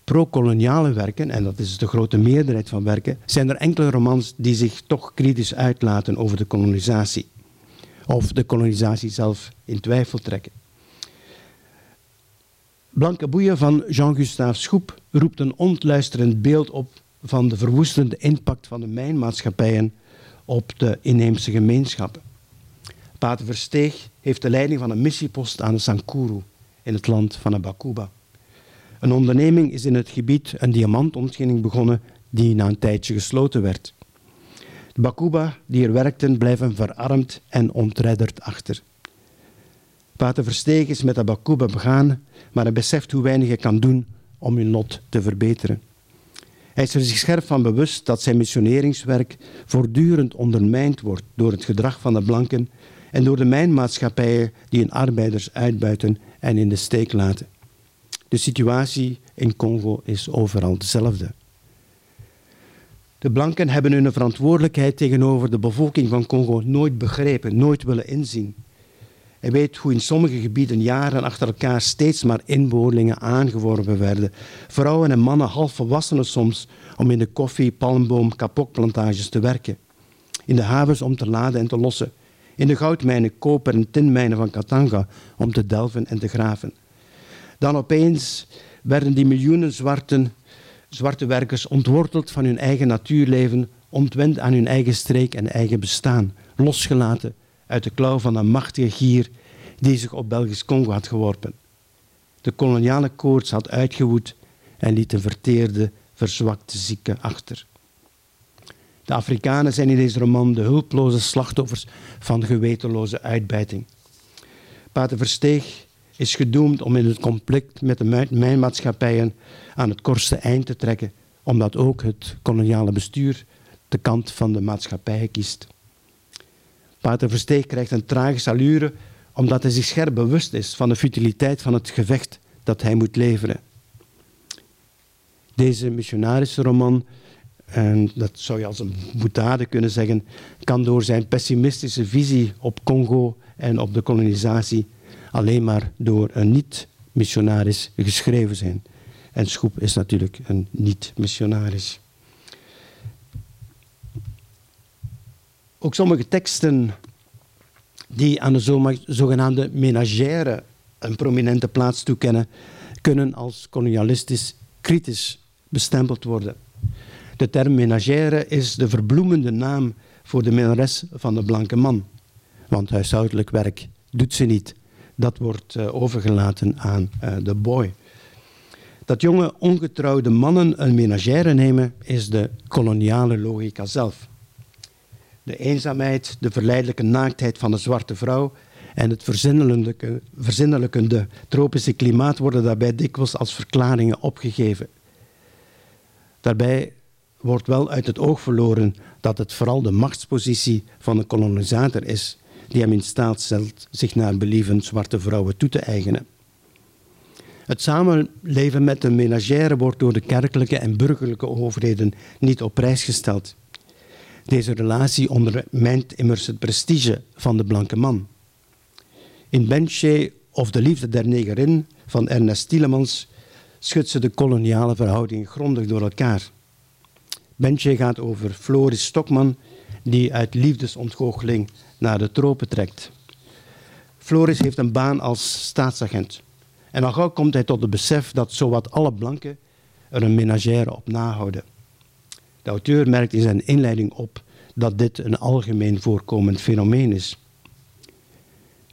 pro-koloniale werken, en dat is de grote meerderheid van werken, zijn er enkele romans die zich toch kritisch uitlaten over de kolonisatie. Of de kolonisatie zelf in twijfel trekken. Blanke Boeien van Jean-Gustave Schoep roept een ontluisterend beeld op van de verwoestende impact van de mijnmaatschappijen op de inheemse gemeenschappen. Pater Versteeg heeft de leiding van een missiepost aan de Sankuru in het land van Abakuba. Een onderneming is in het gebied een diamantontginning begonnen die na een tijdje gesloten werd. De Bakuba die er werkten blijven verarmd en ontredderd achter. Pater Versteeg is met de begaan, maar hij beseft hoe weinig hij kan doen om hun lot te verbeteren. Hij is er zich scherp van bewust dat zijn missioneringswerk voortdurend ondermijnd wordt door het gedrag van de blanken en door de mijnmaatschappijen die hun arbeiders uitbuiten en in de steek laten. De situatie in Congo is overal dezelfde. De blanken hebben hun verantwoordelijkheid tegenover de bevolking van Congo nooit begrepen, nooit willen inzien. Hij weet hoe in sommige gebieden jaren achter elkaar steeds maar inboorlingen aangeworven werden. Vrouwen en mannen, half volwassenen soms, om in de koffie, palmboom, kapokplantages te werken. In de havens om te laden en te lossen. In de goudmijnen, koper- en tinmijnen van Katanga om te delven en te graven. Dan opeens werden die miljoenen zwarten, zwarte werkers ontworteld van hun eigen natuurleven, ontwend aan hun eigen streek en eigen bestaan, losgelaten uit de klauw van een machtige gier die zich op Belgisch Congo had geworpen. De koloniale koorts had uitgewoed en liet een verteerde, verzwakte zieke achter. De Afrikanen zijn in deze roman de hulploze slachtoffers van gewetenloze uitbuiting. Pater Versteeg is gedoemd om in het conflict met de mijnmaatschappijen aan het kortste eind te trekken, omdat ook het koloniale bestuur de kant van de maatschappij kiest. Pater Versteeg krijgt een tragische allure omdat hij zich scherp bewust is van de futiliteit van het gevecht dat hij moet leveren. Deze missionarische roman, en dat zou je als een boetade kunnen zeggen, kan door zijn pessimistische visie op Congo en op de kolonisatie alleen maar door een niet-missionaris geschreven zijn. En Schoep is natuurlijk een niet-missionaris. Ook sommige teksten die aan de zogenaamde menagère een prominente plaats toekennen, kunnen als kolonialistisch kritisch bestempeld worden. De term menagère is de verbloemende naam voor de minnares van de blanke man. Want huishoudelijk werk doet ze niet. Dat wordt uh, overgelaten aan uh, de boy. Dat jonge ongetrouwde mannen een menagère nemen is de koloniale logica zelf. De eenzaamheid, de verleidelijke naaktheid van de zwarte vrouw en het verzinnelijkende tropische klimaat worden daarbij dikwijls als verklaringen opgegeven. Daarbij wordt wel uit het oog verloren dat het vooral de machtspositie van de kolonisator is die hem in staat stelt zich naar believen zwarte vrouwen toe te eigenen. Het samenleven met een menagère wordt door de kerkelijke en burgerlijke overheden niet op prijs gesteld. Deze relatie ondermijnt immers het prestige van de blanke man. In Benche of De Liefde der Negerin van Ernest Tielemans schudt ze de koloniale verhoudingen grondig door elkaar. Benche gaat over Floris Stokman, die uit liefdesontgoocheling naar de tropen trekt. Floris heeft een baan als staatsagent. En al gauw komt hij tot het besef dat zowat alle blanken er een menagère op nahouden. De auteur merkt in zijn inleiding op dat dit een algemeen voorkomend fenomeen is.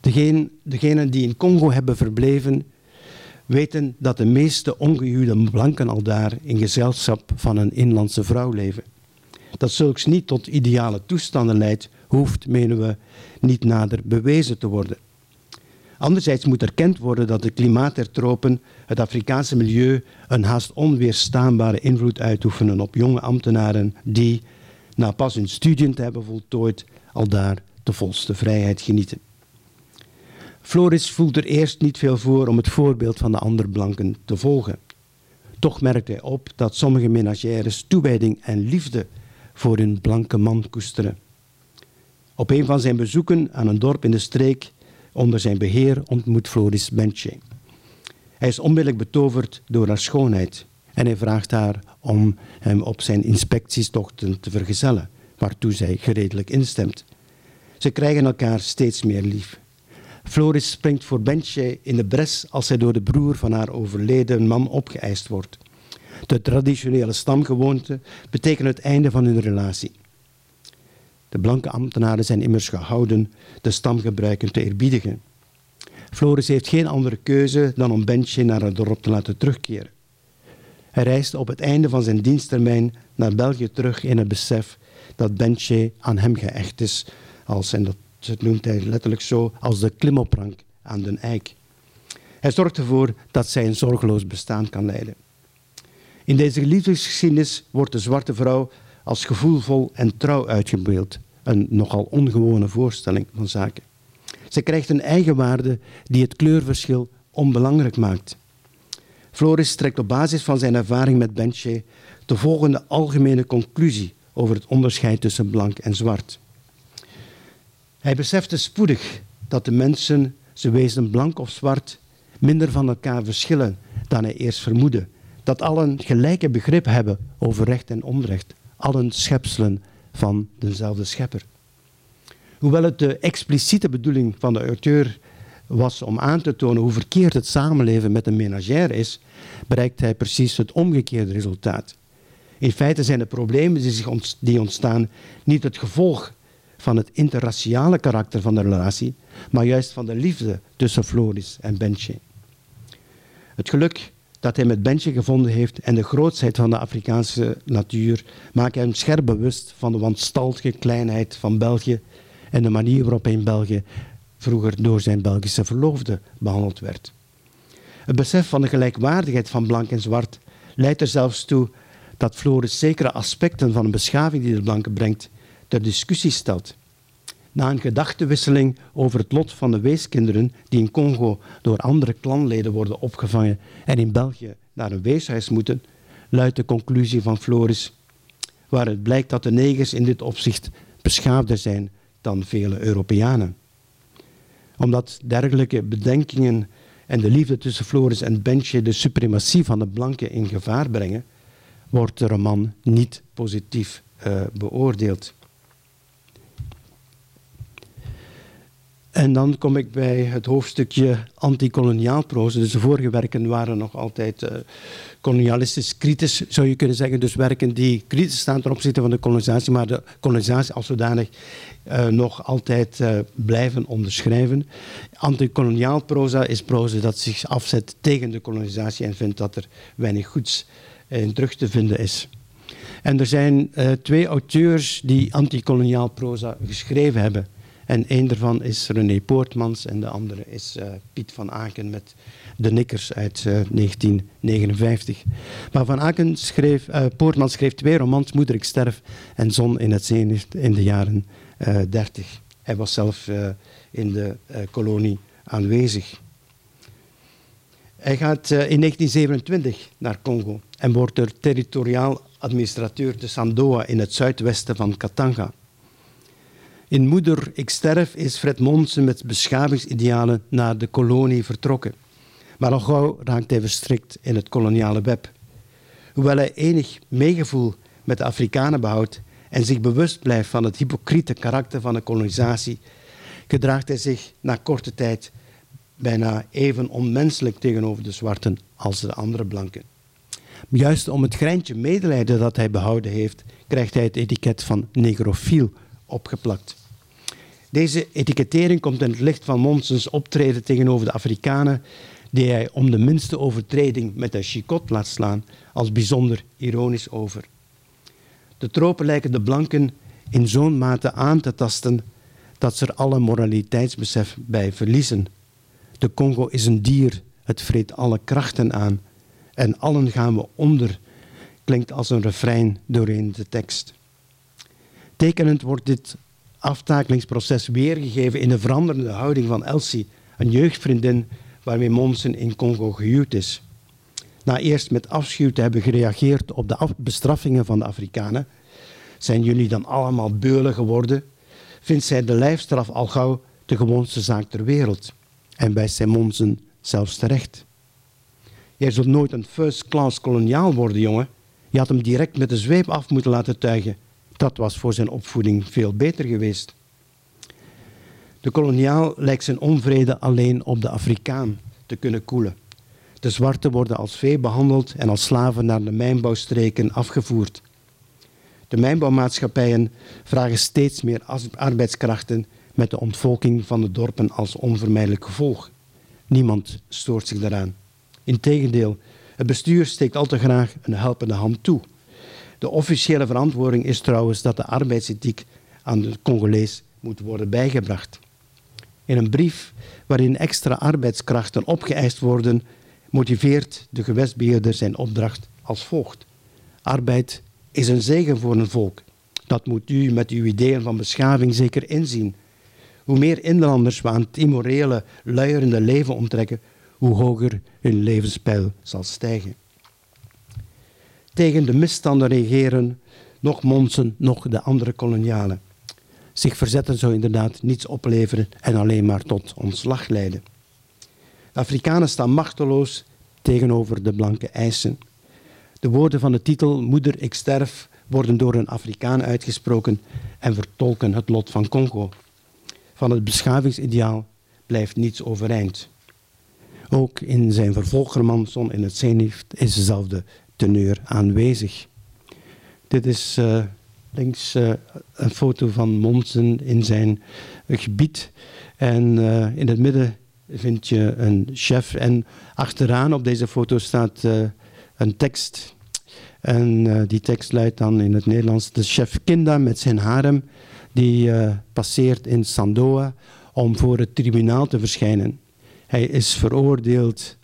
Degenen, degenen die in Congo hebben verbleven, weten dat de meeste ongehuwde blanken al daar in gezelschap van een inlandse vrouw leven. Dat zulks niet tot ideale toestanden leidt, hoeft, menen we, niet nader bewezen te worden. Anderzijds moet erkend worden dat het klimaat der tropen, het Afrikaanse milieu, een haast onweerstaanbare invloed uitoefenen op jonge ambtenaren die, na pas hun studie te hebben voltooid, al daar de volste vrijheid genieten. Floris voelt er eerst niet veel voor om het voorbeeld van de andere blanken te volgen. Toch merkt hij op dat sommige menagères toewijding en liefde voor hun blanke man koesteren. Op een van zijn bezoeken aan een dorp in de streek onder zijn beheer ontmoet Floris Benche. Hij is onmiddellijk betoverd door haar schoonheid en hij vraagt haar om hem op zijn inspectiestochten te vergezellen, waartoe zij gereedelijk instemt. Ze krijgen elkaar steeds meer lief. Floris springt voor Benche in de bres als hij door de broer van haar overleden man opgeëist wordt. De traditionele stamgewoonte betekent het einde van hun relatie. De blanke ambtenaren zijn immers gehouden de stamgebruiken te eerbiedigen. Floris heeft geen andere keuze dan om Benche naar het dorp te laten terugkeren. Hij reist op het einde van zijn diensttermijn naar België terug in het besef dat Benche aan hem geëcht is, als, en dat noemt hij letterlijk zo, als de klimoprank aan den eik. Hij zorgt ervoor dat zij een zorgeloos bestaan kan leiden. In deze liefdesgeschiedenis wordt de zwarte vrouw als gevoelvol en trouw uitgebeeld. Een nogal ongewone voorstelling van zaken. Ze krijgt een eigenwaarde die het kleurverschil onbelangrijk maakt. Floris trekt op basis van zijn ervaring met Benche de volgende algemene conclusie over het onderscheid tussen blank en zwart. Hij besefte spoedig dat de mensen, ze wezen blank of zwart, minder van elkaar verschillen dan hij eerst vermoedde. Dat allen gelijke begrip hebben over recht en onrecht, allen schepselen van dezelfde schepper. Hoewel het de expliciete bedoeling van de auteur was om aan te tonen hoe verkeerd het samenleven met een menagère is, bereikt hij precies het omgekeerde resultaat. In feite zijn de problemen die, die ontstaan niet het gevolg van het interraciale karakter van de relatie, maar juist van de liefde tussen Floris en Benche. Het geluk dat hij met Benche gevonden heeft en de grootsheid van de Afrikaanse natuur maken hem scherp bewust van de wanstaltige kleinheid van België en de manier waarop hij in België vroeger door zijn Belgische verloofde behandeld werd. Het besef van de gelijkwaardigheid van blank en zwart leidt er zelfs toe dat Floris zekere aspecten van een beschaving die de blanke brengt ter discussie stelt. Na een gedachtenwisseling over het lot van de weeskinderen die in Congo door andere klanleden worden opgevangen en in België naar een weeshuis moeten, luidt de conclusie van Floris, waaruit blijkt dat de negers in dit opzicht beschaafder zijn dan vele Europeanen. Omdat dergelijke bedenkingen en de liefde tussen Floris en Benche de suprematie van de blanken in gevaar brengen, wordt de roman niet positief uh, beoordeeld. En dan kom ik bij het hoofdstukje antikoloniaal proza. Dus de vorige werken waren nog altijd uh, kolonialistisch kritisch, zou je kunnen zeggen. Dus werken die kritisch staan ten opzichte van de kolonisatie, maar de kolonisatie als zodanig uh, nog altijd uh, blijven onderschrijven. Antikoloniaal proza is proza dat zich afzet tegen de kolonisatie en vindt dat er weinig goeds in terug te vinden is. En er zijn twee auteurs die antikoloniaal proza geschreven hebben. En een daarvan is René Poortmans en de andere is uh, Piet van Aken met De Nikkers uit uh, 1959. Maar Van Aken schreef, uh, Poortmans schreef twee romans, Moeder ik sterf en Zon in het zee in de jaren 30. Hij was zelf in de kolonie aanwezig. Hij gaat in 1927 naar Congo en wordt er territoriaal administrateur te Sandoa in het zuidwesten van Katanga. In Moeder, ik sterf is Fred Monsen met beschavingsidealen naar de kolonie vertrokken. Maar al gauw raakt hij verstrikt in het koloniale web. Hoewel hij enig meegevoel met de Afrikanen behoudt en zich bewust blijft van het hypocriete karakter van de kolonisatie, gedraagt hij zich na korte tijd bijna even onmenselijk tegenover de zwarten als de andere blanken. Juist om het greintje medelijden dat hij behouden heeft, krijgt hij het etiket van negrofiel opgeplakt. Deze etikettering komt in het licht van Monsens optreden tegenover de Afrikanen, die hij om de minste overtreding met een chicot laat slaan, als bijzonder ironisch over. De tropen lijken de blanken in zo'n mate aan te tasten dat ze er alle moraliteitsbesef bij verliezen. De Congo is een dier, het vreet alle krachten aan en allen gaan we onder, klinkt als een refrein doorheen de tekst. Tekenend wordt dit aftakelingsproces weergegeven in de veranderende houding van Elsie, een jeugdvriendin waarmee Monsen in Congo gehuwd is. Na eerst met afschuw te hebben gereageerd op de bestraffingen van de Afrikanen, zijn jullie dan allemaal beulen geworden, vindt zij de lijfstraf al gauw de gewoonste zaak ter wereld en wijst zij Monsen zelfs terecht. Jij zult nooit een first class koloniaal worden, jongen. Je had hem direct met de zweep af moeten laten tuigen dat was voor zijn opvoeding veel beter geweest. De koloniaal lijkt zijn onvrede alleen op de Afrikaan te kunnen koelen. De zwarten worden als vee behandeld en als slaven naar de mijnbouwstreken afgevoerd. De mijnbouwmaatschappijen vragen steeds meer arbeidskrachten met de ontvolking van de dorpen als onvermijdelijk gevolg. Niemand stoort zich daaraan. Integendeel, Het bestuur steekt al te graag een helpende hand toe. De officiële verantwoording is trouwens dat de arbeidsethiek aan de Congolees moet worden bijgebracht. In een brief waarin extra arbeidskrachten opgeëist worden, motiveert de gewestbeheerder zijn opdracht als volgt. Arbeid is een zegen voor een volk. Dat moet u met uw ideeën van beschaving zeker inzien. Hoe meer inlanders we aan het immorele, luierende leven onttrekken, hoe hoger hun levenspeil zal stijgen. Tegen de misstanden regeren nog Monsen, nog de andere kolonialen. Zich verzetten zou inderdaad niets opleveren en alleen maar tot ontslag leiden. De Afrikanen staan machteloos tegenover de blanke eisen. De woorden van de titel Moeder, ik sterf worden door een Afrikaan uitgesproken en vertolken het lot van Congo. Van het beschavingsideaal blijft niets overeind. Ook in zijn vervolgerman Son in het Zenith is dezelfde teneur aanwezig. Dit is uh, links uh, een foto van Monsen in zijn gebied. En uh, in het midden vind je een chef. En achteraan op deze foto staat een tekst. En die tekst luidt dan in het Nederlands: De chef Kinda met zijn harem, die passeert in Sandoa om voor het tribunaal te verschijnen. Hij is veroordeeld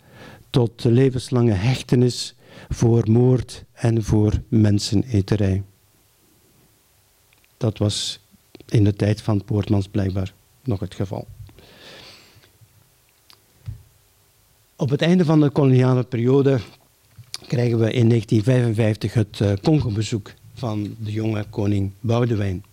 tot levenslange hechtenis voor moord en voor menseneterij. Dat was in de tijd van Poortmans blijkbaar nog het geval. Op het einde van de koloniale periode krijgen we in 1955 het uh, Congo-bezoek van de jonge koning Boudewijn.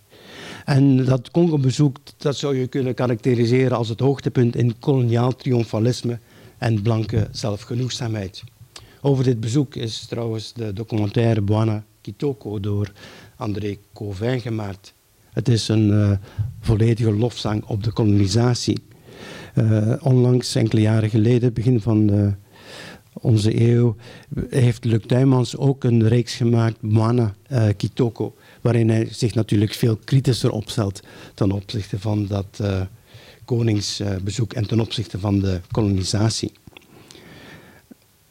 En dat Congo-bezoek dat zou je kunnen karakteriseren als het hoogtepunt in koloniaal triomfalisme en blanke zelfgenoegzaamheid. Over dit bezoek is trouwens de documentaire Buana Kitoko door André Covin gemaakt. Het is een uh, volledige lofzang op de kolonisatie. Uh, onlangs, enkele jaren geleden, begin van de, onze eeuw, heeft Luc Tuymans ook een reeks gemaakt, Buana uh, Kitoko, waarin hij zich natuurlijk veel kritischer opstelt ten opzichte van dat koningsbezoek en ten opzichte van de kolonisatie.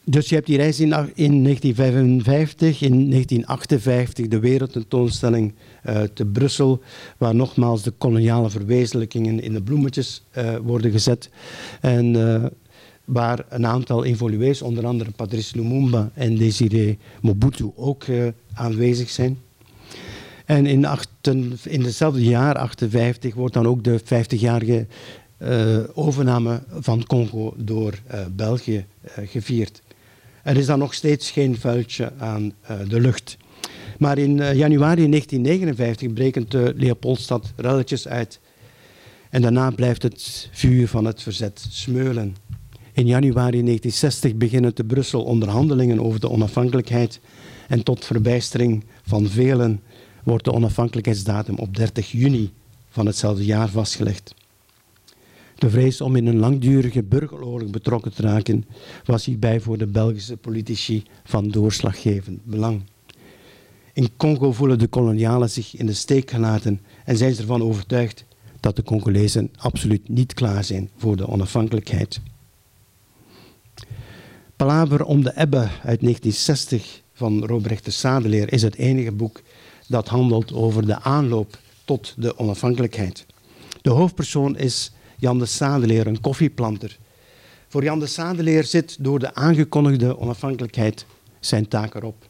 Dus je hebt die reis in, in 1955, in 1958 de wereldtentoonstelling uh, te Brussel, waar nogmaals de koloniale verwezenlijkingen in de bloemetjes uh, worden gezet. En uh, waar een aantal evoluees, onder andere Patrice Lumumba en Desiree Mobutu, ook aanwezig zijn. En in, in hetzelfde jaar, 58, wordt dan ook de 50-jarige overname van Congo door België gevierd. Er is dan nog steeds geen vuiltje aan uh, de lucht. Maar in uh, januari 1959 breken de Leopoldstad relletjes uit. En daarna blijft het vuur van het verzet smeulen. In januari 1960 beginnen te Brussel onderhandelingen over de onafhankelijkheid. En tot verbijstering van velen wordt de onafhankelijkheidsdatum op 30 juni van hetzelfde jaar vastgelegd. De vrees om in een langdurige burgeroorlog betrokken te raken was hierbij voor de Belgische politici van doorslaggevend belang. In Congo voelen de kolonialen zich in de steek gelaten en zijn ze ervan overtuigd dat de Congolezen absoluut niet klaar zijn voor de onafhankelijkheid. Palaver om de Ebbe uit 1960 van Robrecht de Sadeleer is het enige boek dat handelt over de aanloop tot de onafhankelijkheid. De hoofdpersoon is Jan de Sadeleer, een koffieplanter. Voor Jan de Sadeleer zit door de aangekondigde onafhankelijkheid zijn taak erop.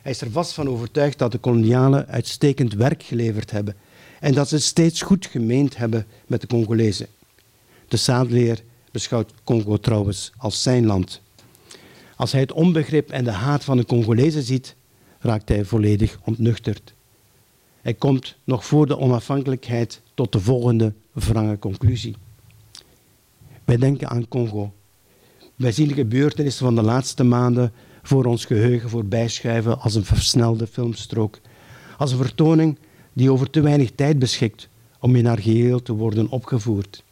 Hij is er vast van overtuigd dat de kolonialen uitstekend werk geleverd hebben en dat ze steeds goed gemeend hebben met de Congolezen. De Sadeleer beschouwt Congo trouwens als zijn land. Als hij het onbegrip en de haat van de Congolezen ziet, raakt hij volledig ontnuchterd. Hij komt nog voor de onafhankelijkheid tot de volgende wrange conclusie. Wij denken aan Congo. Wij zien de gebeurtenissen van de laatste maanden voor ons geheugen voorbijschuiven als een versnelde filmstrook. Als een vertoning die over te weinig tijd beschikt om in haar geheel te worden opgevoerd.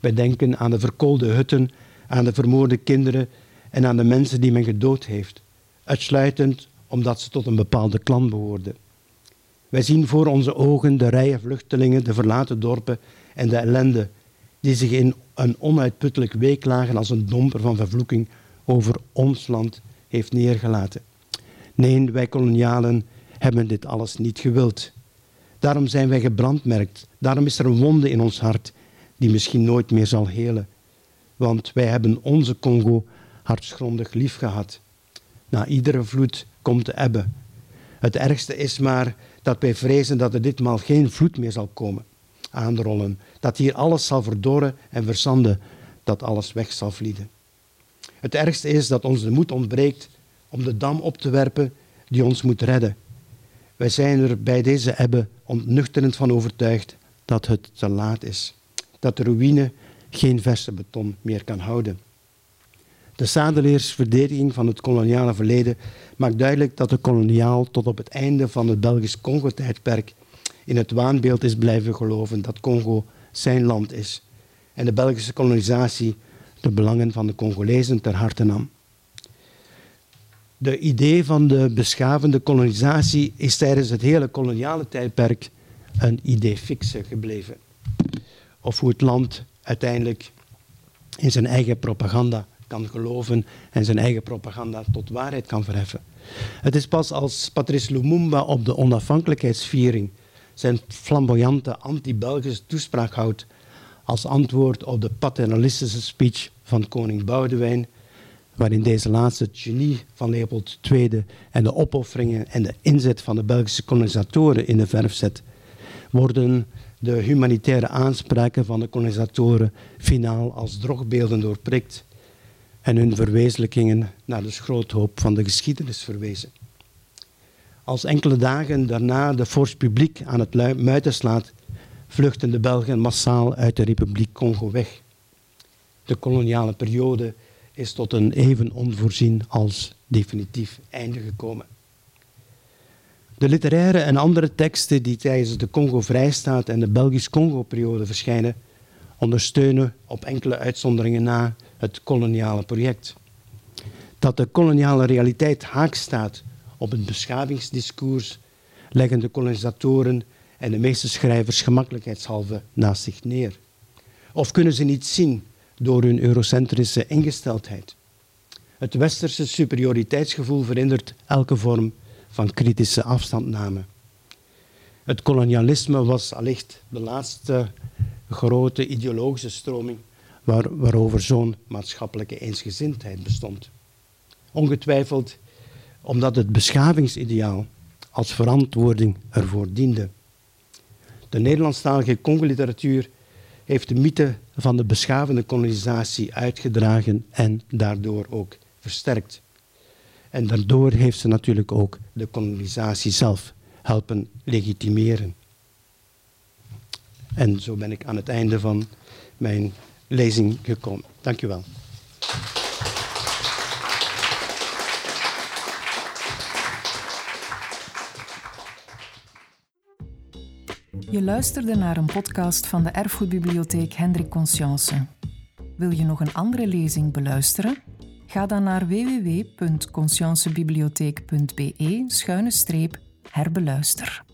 Wij denken aan de verkoolde hutten, aan de vermoorde kinderen en aan de mensen die men gedood heeft, uitsluitend omdat ze tot een bepaalde klan behoorden. Wij zien voor onze ogen de rijen vluchtelingen, de verlaten dorpen en de ellende die zich in een onuitputtelijk week lagen als een domper van vervloeking over ons land heeft neergelaten. Nee, wij kolonialen hebben dit alles niet gewild. Daarom zijn wij gebrandmerkt. Daarom is er een wonde in ons hart die misschien nooit meer zal helen. Want wij hebben onze Congo hartsgrondig lief gehad. Na iedere vloed komt de ebbe. Het ergste is maar dat wij vrezen dat er ditmaal geen vloed meer zal komen, aanrollen. Dat hier alles zal verdoren en verzanden, dat alles weg zal vlieden. Het ergste is dat ons de moed ontbreekt om de dam op te werpen die ons moet redden. Wij zijn er bij deze ebbe ontnuchterend van overtuigd dat het te laat is. Dat de ruïne geen verse beton meer kan houden. De Sadeleers verdediging van het koloniale verleden maakt duidelijk dat de koloniaal tot op het einde van het Belgisch Congo-tijdperk in het waanbeeld is blijven geloven dat Congo zijn land is en de Belgische kolonisatie de belangen van de Congolezen ter harte nam. De idee van de beschavende kolonisatie is tijdens het hele koloniale tijdperk een idee fixe gebleven. Of hoe het land uiteindelijk in zijn eigen propaganda kan geloven en zijn eigen propaganda tot waarheid kan verheffen. Het is pas als Patrice Lumumba op de onafhankelijkheidsviering zijn flamboyante anti-Belgische toespraak houdt als antwoord op de paternalistische speech van koning Boudewijn, waarin deze laatste het genie van Leopold II en de opofferingen en de inzet van de Belgische kolonisatoren in de verf zet, worden de humanitaire aanspraken van de kolonisatoren finaal als drogbeelden doorprikt en hun verwezenlijkingen naar de schroothoop van de geschiedenis verwezen. Als enkele dagen daarna de force publiek aan het muiten slaat, vluchten de Belgen massaal uit de Republiek Congo weg. De koloniale periode is tot een even onvoorzien als definitief einde gekomen. De literaire en andere teksten die tijdens de Congo-vrijstaat en de Belgisch-Congo-periode verschijnen, ondersteunen op enkele uitzonderingen na het koloniale project. Dat de koloniale realiteit haak staat op het beschavingsdiscours, leggen de kolonisatoren en de meeste schrijvers gemakkelijkheidshalve naast zich neer. Of kunnen ze niet zien door hun eurocentrische ingesteldheid. Het westerse superioriteitsgevoel verhindert elke vorm van kritische afstandname. Het kolonialisme was allicht de laatste grote ideologische stroming waar, waarover zo'n maatschappelijke eensgezindheid bestond. Ongetwijfeld omdat het beschavingsideaal als verantwoording ervoor diende. De Nederlandstalige Congo-literatuur heeft de mythe van de beschavende kolonisatie uitgedragen en daardoor ook versterkt. En daardoor heeft ze natuurlijk ook de kolonisatie zelf helpen legitimeren. En zo ben ik aan het einde van mijn lezing gekomen. Dank u wel. Je luisterde naar een podcast van de Erfgoedbibliotheek Hendrik Conscience. Wil je nog een andere lezing beluisteren? Ga dan naar www.consciencebibliotheek.be-herbeluister.